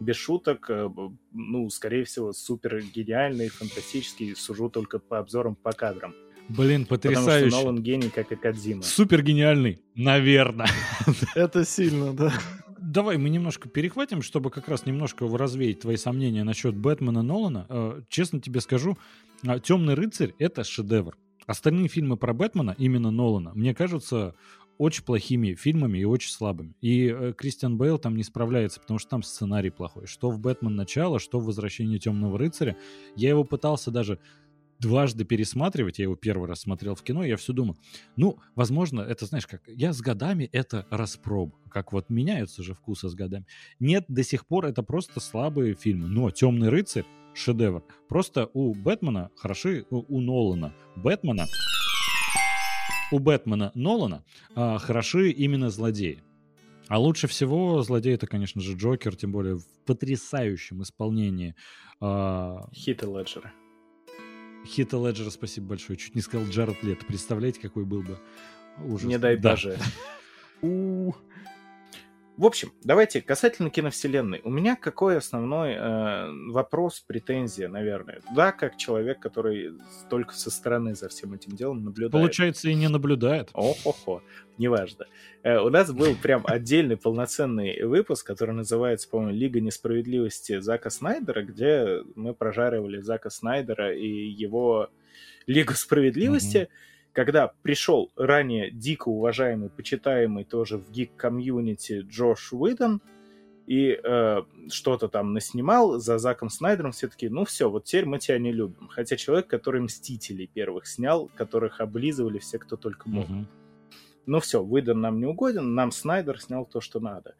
без шуток, э, ну, скорее всего, супер гениальный, фантастический, сужу только по обзорам, по кадрам. Блин, Потому что потрясающе. Нолан гений, как и Кадзима. Супер гениальный, наверное. Это сильно, да. Давай мы немножко перехватим, чтобы как раз немножко развеять твои сомнения насчет Бэтмена Нолана. Э, Честно тебе скажу, Темный рыцарь это шедевр. Остальные фильмы про Бэтмена, именно Нолана, мне кажутся очень плохими фильмами и очень слабыми. И э, Кристиан Бейл там не справляется, потому что там сценарий плохой. Что в Бэтмен начало, что в Возвращение Темного рыцаря. Я его пытался даже дважды пересматривать, я его первый раз смотрел в кино, я все думал, ну, возможно, это, знаешь, как, я с годами это распробую, как вот меняются же вкусы с годами. Нет, до сих пор это просто слабые фильмы, но «Темный рыцарь» — шедевр. Просто у Бэтмена хороши, у, Нолана Бэтмена, у Бэтмена Нолана а, хороши именно злодеи. А лучше всего злодей это, конечно же, Джокер, тем более в потрясающем исполнении а, Хиты Леджера. Хита Леджера, спасибо большое. Чуть не сказал Джаред Лето. Представляете, какой был бы ужас. Не дай Да. В общем, давайте касательно киновселенной. У меня какой основной э, вопрос, претензия, наверное. Да, как человек, который только со стороны за всем этим делом наблюдает. Получается, и не наблюдает. О-хо-хо, неважно. Э, У нас был прям отдельный полноценный выпуск, который называется, по-моему, «Лига несправедливости» Зака Снайдера, где мы прожаривали Зака Снайдера и его Лигу справедливости, когда пришел ранее дико уважаемый, почитаемый тоже в гик-комьюнити Джош Уидон, и э, что-то там наснимал за Заком Снайдером, все таки ну все, вот теперь мы тебя не любим. Хотя человек, который Мстителей первых снял, которых облизывали все, кто только мог. Мгм. Ну все, выдан нам не угоден, нам Снайдер снял то, что надо.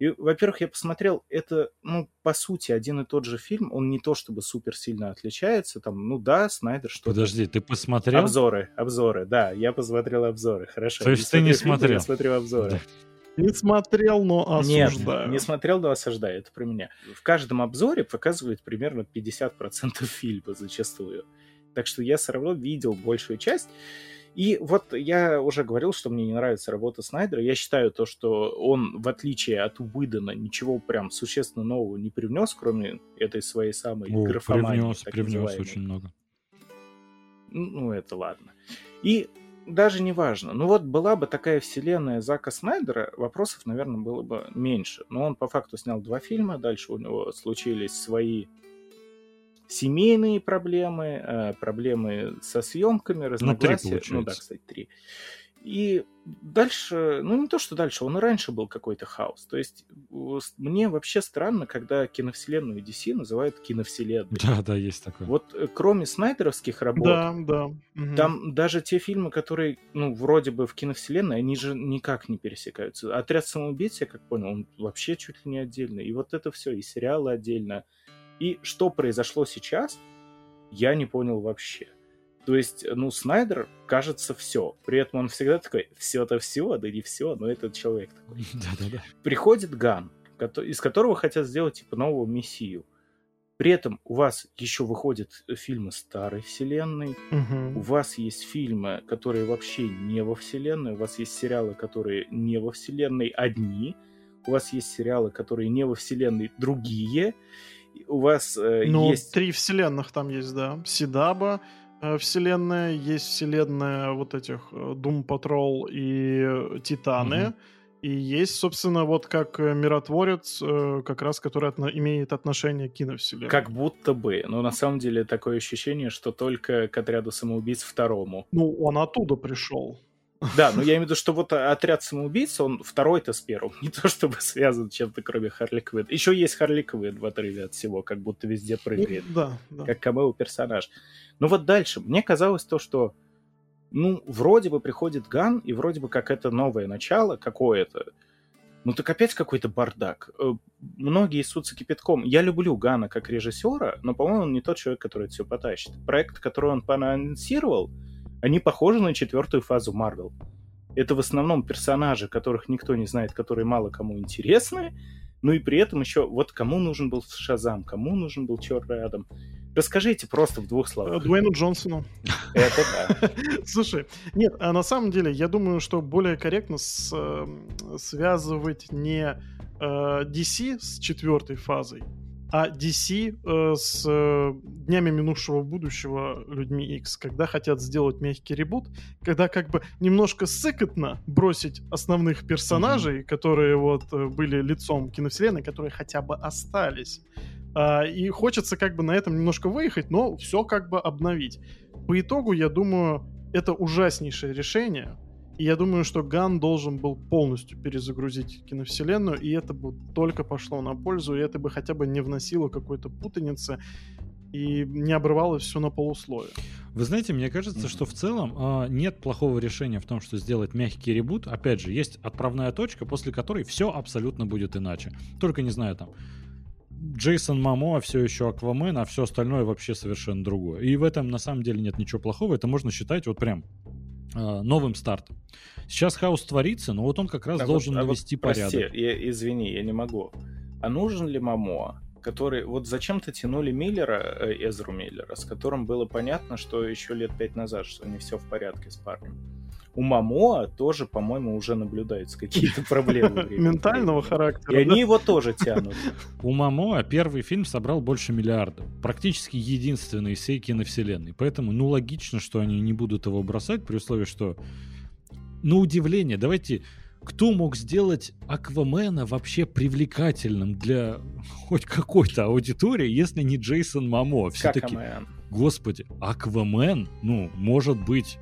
И, во-первых, я посмотрел, это, ну, по сути, один и тот же фильм, он не то чтобы супер сильно отличается, там, ну да, Снайдер что-то... Подожди, ты посмотрел? Обзоры, обзоры, да, я посмотрел обзоры, хорошо. То есть ты не смотрел? Я смотрю обзоры. Да. не смотрел, но Нет, осуждаю. не смотрел, но осуждаю, это про меня. В каждом обзоре показывает примерно 50% фильма зачастую. Так что я все равно видел большую часть. И вот я уже говорил, что мне не нравится работа Снайдера. Я считаю то, что он, в отличие от Уидона, ничего прям существенно нового не привнес, кроме этой своей самой О, графомании, привнес, привнес называемой. очень много. Ну, это ладно. И даже не важно. Ну вот была бы такая вселенная Зака Снайдера, вопросов, наверное, было бы меньше. Но он по факту снял два фильма, дальше у него случились свои семейные проблемы, э, проблемы со съемками, разногласия. Ну, да, получается. кстати, три. И дальше, ну не то, что дальше, он и раньше был какой-то хаос. То есть мне вообще странно, когда киновселенную DC называют киновселенной. Да, да, есть такое. Вот э, кроме снайдеровских работ, Да, да. мгм. там даже те фильмы, которые, ну, вроде бы в киновселенной, они же никак не пересекаются. Отряд самоубийц, я как понял, он вообще чуть ли не отдельно. И вот это все, и сериалы отдельно. И что произошло сейчас, я не понял вообще. То есть, ну, Снайдер, кажется, все. При этом он всегда такой, все-то все, да не все, но этот человек такой. Да-да-да. Приходит Ган, из которого хотят сделать, типа, нового Мессию. При этом у вас еще выходят фильмы старой вселенной, Мгм. у вас есть фильмы, которые вообще не во вселенной, у вас есть сериалы, которые не во вселенной одни, у вас есть сериалы, которые не во вселенной другие, у вас э, Ну, есть... три вселенных там есть, да. Сидаба э, вселенная, есть вселенная вот этих э, Doom Patrol и Титаны. Мгм. И есть, собственно, вот как э, миротворец, э, как раз который отно- имеет отношение к киновселенной. Как будто бы, но на самом деле такое ощущение, что только к отряду самоубийц второму. Ну, он оттуда пришел. Да, но я имею в виду, что вот отряд самоубийц, он второй-то с первым. Не то чтобы связан чем-то, кроме Харли Квинн. Еще есть Харли Квинн в отрыве от всего, как будто везде прыгает. Ну, да, да. как камео персонаж. Ну вот дальше. Мне казалось то, что ну, вроде бы приходит Ган, и вроде бы как это новое начало какое-то. Ну так опять какой-то бардак. Э, Многие ссутся кипятком. Я люблю Гана как режиссера, но, по-моему, он не тот человек, который это все потащит. Проект, который он поанонсировал, они похожи на четвертую фазу Марвел. Это в основном персонажи, которых никто не знает, которые мало кому интересны, ну и при этом еще вот кому нужен был Шазам, кому нужен был Черный Адам. Расскажите просто в двух Э, словах. Дуэйну Джонсону. Это да. Слушай, нет, а на самом деле, я думаю, что более корректно с, э, связывать не э, DC с четвертой фазой, а DC э, с э, днями минувшего будущего людьми X, когда хотят сделать мягкий ребут, когда как бы немножко сыкотно бросить основных персонажей, которые вот э, были лицом киновселенной, которые хотя бы остались. А, и хочется как бы на этом немножко выехать, но все как бы обновить. По итогу, я думаю, это ужаснейшее решение. И я думаю, что Ган должен был полностью перезагрузить киновселенную, и это бы только пошло на пользу, и это бы хотя бы не вносило какой-то путаницы и не обрывало все на полусловие. Вы знаете, мне кажется, что в целом а, нет плохого решения в том, что сделать мягкий ребут. Опять же, есть отправная точка, после которой все абсолютно будет иначе. Только, не знаю, там, Джейсон Мамо все еще Аквамен, а все остальное вообще совершенно другое. И в этом на самом деле нет ничего плохого. Это можно считать вот прям а, новым стартом. Сейчас хаос творится, но вот он как раз А должен вот- а вот навести прости, порядок. я- извини, я не могу. А нужен ли Мамоа, который... Вот зачем-то тянули Миллера, э, Эзру Миллера, с которым было понятно, что еще лет пять назад, что не все в порядке с парнем. У Мамоа тоже, по-моему, уже наблюдаются какие-то проблемы. Ментального характера. И они его тоже тянут. У Мамоа первый фильм собрал больше миллиарда. Практически единственный из всей киновселенной. Поэтому, ну, логично, что они не будут его бросать, при условии, что... На удивление, давайте... Кто мог сделать Аквамена вообще привлекательным для хоть какой-то аудитории, если не Джейсон Мамо? Все Как таки, Амэн. господи, Аквамен, ну, может быть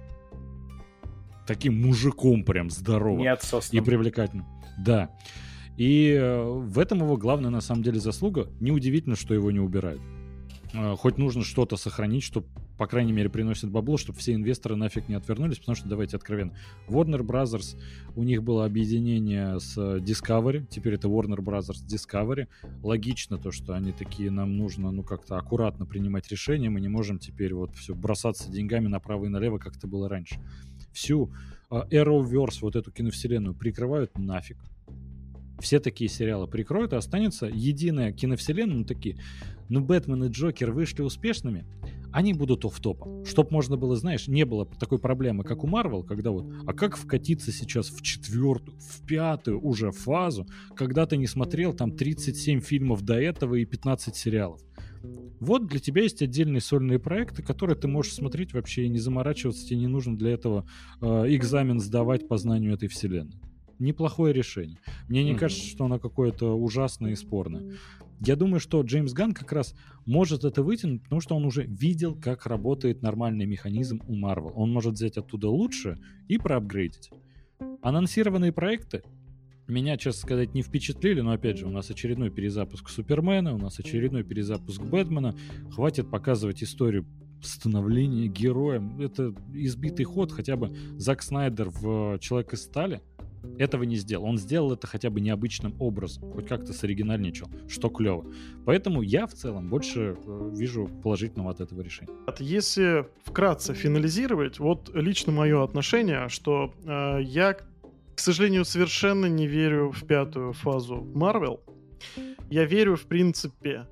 таким мужиком прям здоровым и привлекательным. Да. И э, в этом его главная на самом деле заслуга. Неудивительно, что его не убирают. Э, Хоть нужно что-то сохранить, что, по крайней мере, приносит бабло, чтобы все инвесторы нафиг не отвернулись, потому что, давайте откровенно, Warner Brothers, у них было объединение с Discovery, теперь это Warner Brothers Discovery. Логично то, что они такие, нам нужно, ну, как-то аккуратно принимать решения, мы не можем теперь вот все бросаться деньгами направо и налево, как это было раньше. Всю э, Arrowverse, вот эту киновселенную, прикрывают нафиг. Все такие сериалы прикроют, и останется единая киновселенная, ну такие, ну Бэтмен и Джокер вышли успешными, они будут офф-топом. Чтоб можно было, знаешь, не было такой проблемы, как у Марвел, когда вот, а как вкатиться сейчас в четвертую, в пятую уже фазу, когда ты не смотрел там 37 фильмов до этого и 15 сериалов. Вот для тебя есть отдельные сольные проекты, которые ты можешь смотреть вообще и не заморачиваться, тебе не нужно для этого э, экзамен сдавать по знанию этой вселенной. Неплохое решение. Мне не Мгм. кажется, что оно какое-то ужасное и спорное. Я думаю, что Джеймс Ган как раз может это вытянуть, потому что он уже видел, как работает нормальный механизм у Marvel. Он может взять оттуда лучше и проапгрейдить. Анонсированные проекты меня, честно сказать, не впечатлили, но опять же, у нас очередной перезапуск Супермена, у нас очередной перезапуск Бэтмена. Хватит показывать историю становления героем. Это избитый ход, хотя бы Зак Снайдер в Человек из стали этого не сделал. Он сделал это хотя бы необычным образом, хоть как-то соригинальничал, что клево. Поэтому я в целом больше э, вижу положительного от этого решения. Если вкратце финализировать, вот лично мое отношение, что э, я, к сожалению, совершенно не верю в пятую фазу Marvel. Я верю, в принципе,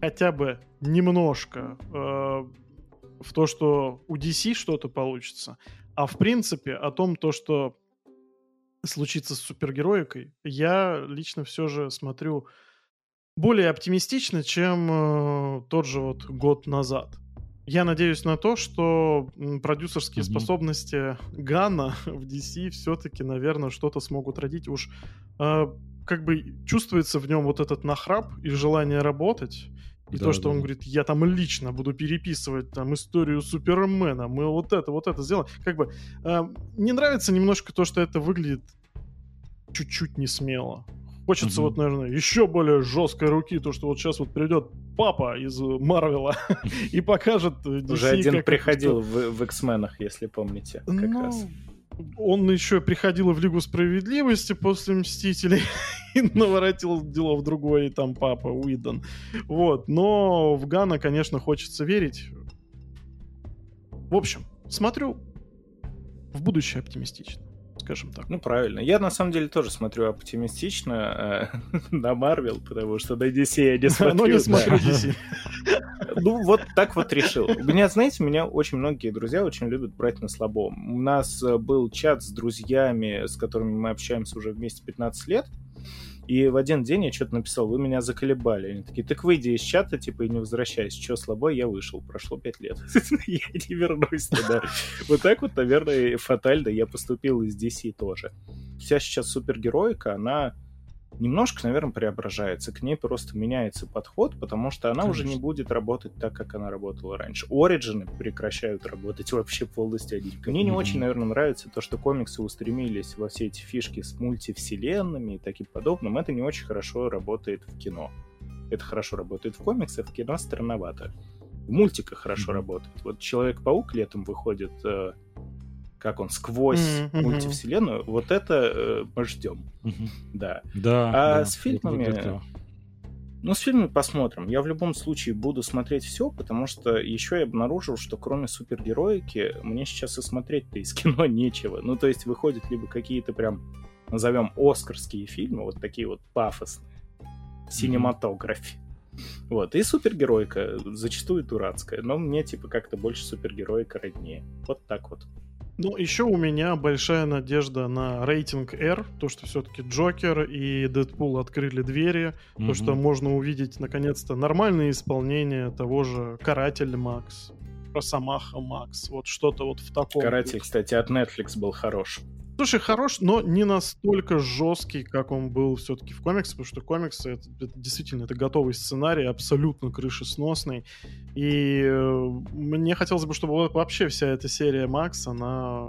хотя бы немножко э, в то, что у DC что-то получится, а в принципе о том, то, что случится с супергероикой, я лично все же смотрю более оптимистично, чем э, тот же вот год назад. Я надеюсь на то, что продюсерские mm-hmm. способности Гана в DC все-таки, наверное, что-то смогут родить. Уж э, как бы чувствуется в нем вот этот нахрап и желание работать. И да, то, что да. он говорит, я там лично буду переписывать там историю Супермена, мы вот это, вот это сделаем. Как бы э, не нравится немножко то, что это выглядит чуть-чуть не смело. Хочется угу. вот, наверное, еще более жесткой руки, то, что вот сейчас вот придет папа из Марвела и покажет DC, Уже один приходил в, в X-менах, если помните, как ну, раз. Он еще приходил в Лигу Справедливости после Мстителей и наворотил дело в другой, там папа Уидон. Вот, но в Гана, конечно, хочется верить. В общем, смотрю в будущее оптимистично скажем так. Ну, правильно. Я, на самом деле, тоже смотрю оптимистично э, на Марвел, потому что на DC я не смотрю. Но не смотрю DC. Ну, вот так вот решил. У меня, знаете, меня очень многие друзья очень любят брать на слабом. У нас э, был чат с друзьями, с которыми мы общаемся уже вместе 15 лет, и в один день я что-то написал, вы меня заколебали. Они такие, так выйди из чата, типа, и не возвращайся. Что, слабой? Я вышел. Прошло пять лет. я не вернусь туда. Вот так вот, наверное, фатально я поступил из DC тоже. Вся сейчас супергероика, она немножко, наверное, преображается. К ней просто меняется подход, потому что она Конечно. уже не будет работать так, как она работала раньше. Ориджины прекращают работать вообще полностью. Мне не mm-hmm. очень, наверное, нравится то, что комиксы устремились во все эти фишки с мультивселенными и таким подобным. Это не очень хорошо работает в кино. Это хорошо работает в комиксах, в кино странновато. В мультиках хорошо mm-hmm. работает. Вот Человек-паук летом выходит э, как он сквозь mm-hmm. мультивселенную, вот это э, мы ждем. Mm-hmm. Да. Да. А да, с фильмами. Ну, с фильмами посмотрим. Я в любом случае буду смотреть все, потому что еще я обнаружил, что кроме супергероики мне сейчас и смотреть-то из кино нечего. Ну, то есть выходят либо какие-то прям, назовем, оскарские фильмы, вот такие вот пафосные, синематографии. Mm-hmm. Вот, и супергеройка, зачастую дурацкая, но мне, типа, как-то больше супергероика роднее. Вот так вот. Ну, еще у меня большая надежда на рейтинг R, то, что все-таки Джокер и Дэдпул открыли двери, mm-hmm. то, что можно увидеть, наконец-то, нормальное исполнение того же Каратель Макс, Росомаха Макс, вот что-то вот в таком. Каратель, кстати, от Netflix был хорош. Слушай, хорош, но не настолько жесткий, как он был все-таки в комиксах, потому что комиксы это, это действительно это готовый сценарий, абсолютно крышесносный. И э, мне хотелось бы, чтобы вообще вся эта серия Макс, она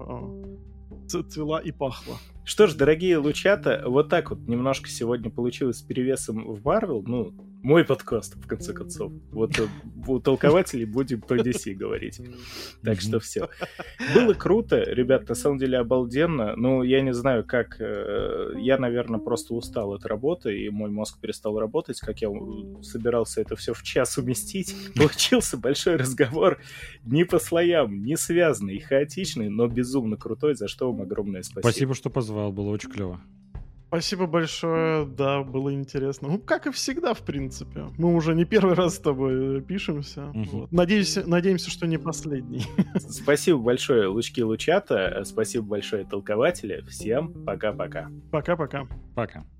э, цвела и пахла. Что ж, дорогие лучата, вот так вот немножко сегодня получилось с перевесом в Марвел. Ну, мой подкаст, в конце концов. Вот э, у толкователей будем про DC говорить. Так что все. Было круто, ребят, на самом деле обалденно. Ну, я не знаю, как... Э, я, наверное, просто устал от работы, и мой мозг перестал работать, как я собирался это все в час уместить. Получился большой разговор не по слоям, не связанный, хаотичный, но безумно крутой, за что вам огромное спасибо. Спасибо, что позвал, было очень клево. Спасибо большое, да, было интересно. Ну, как и всегда, в принципе. Мы уже не первый раз с тобой пишемся. Угу. Вот. Надеюсь, надеемся, что не последний. Спасибо большое, Лучки Лучата. Спасибо большое, толкователи. Всем пока-пока. Пока-пока. Пока. -пока. пока.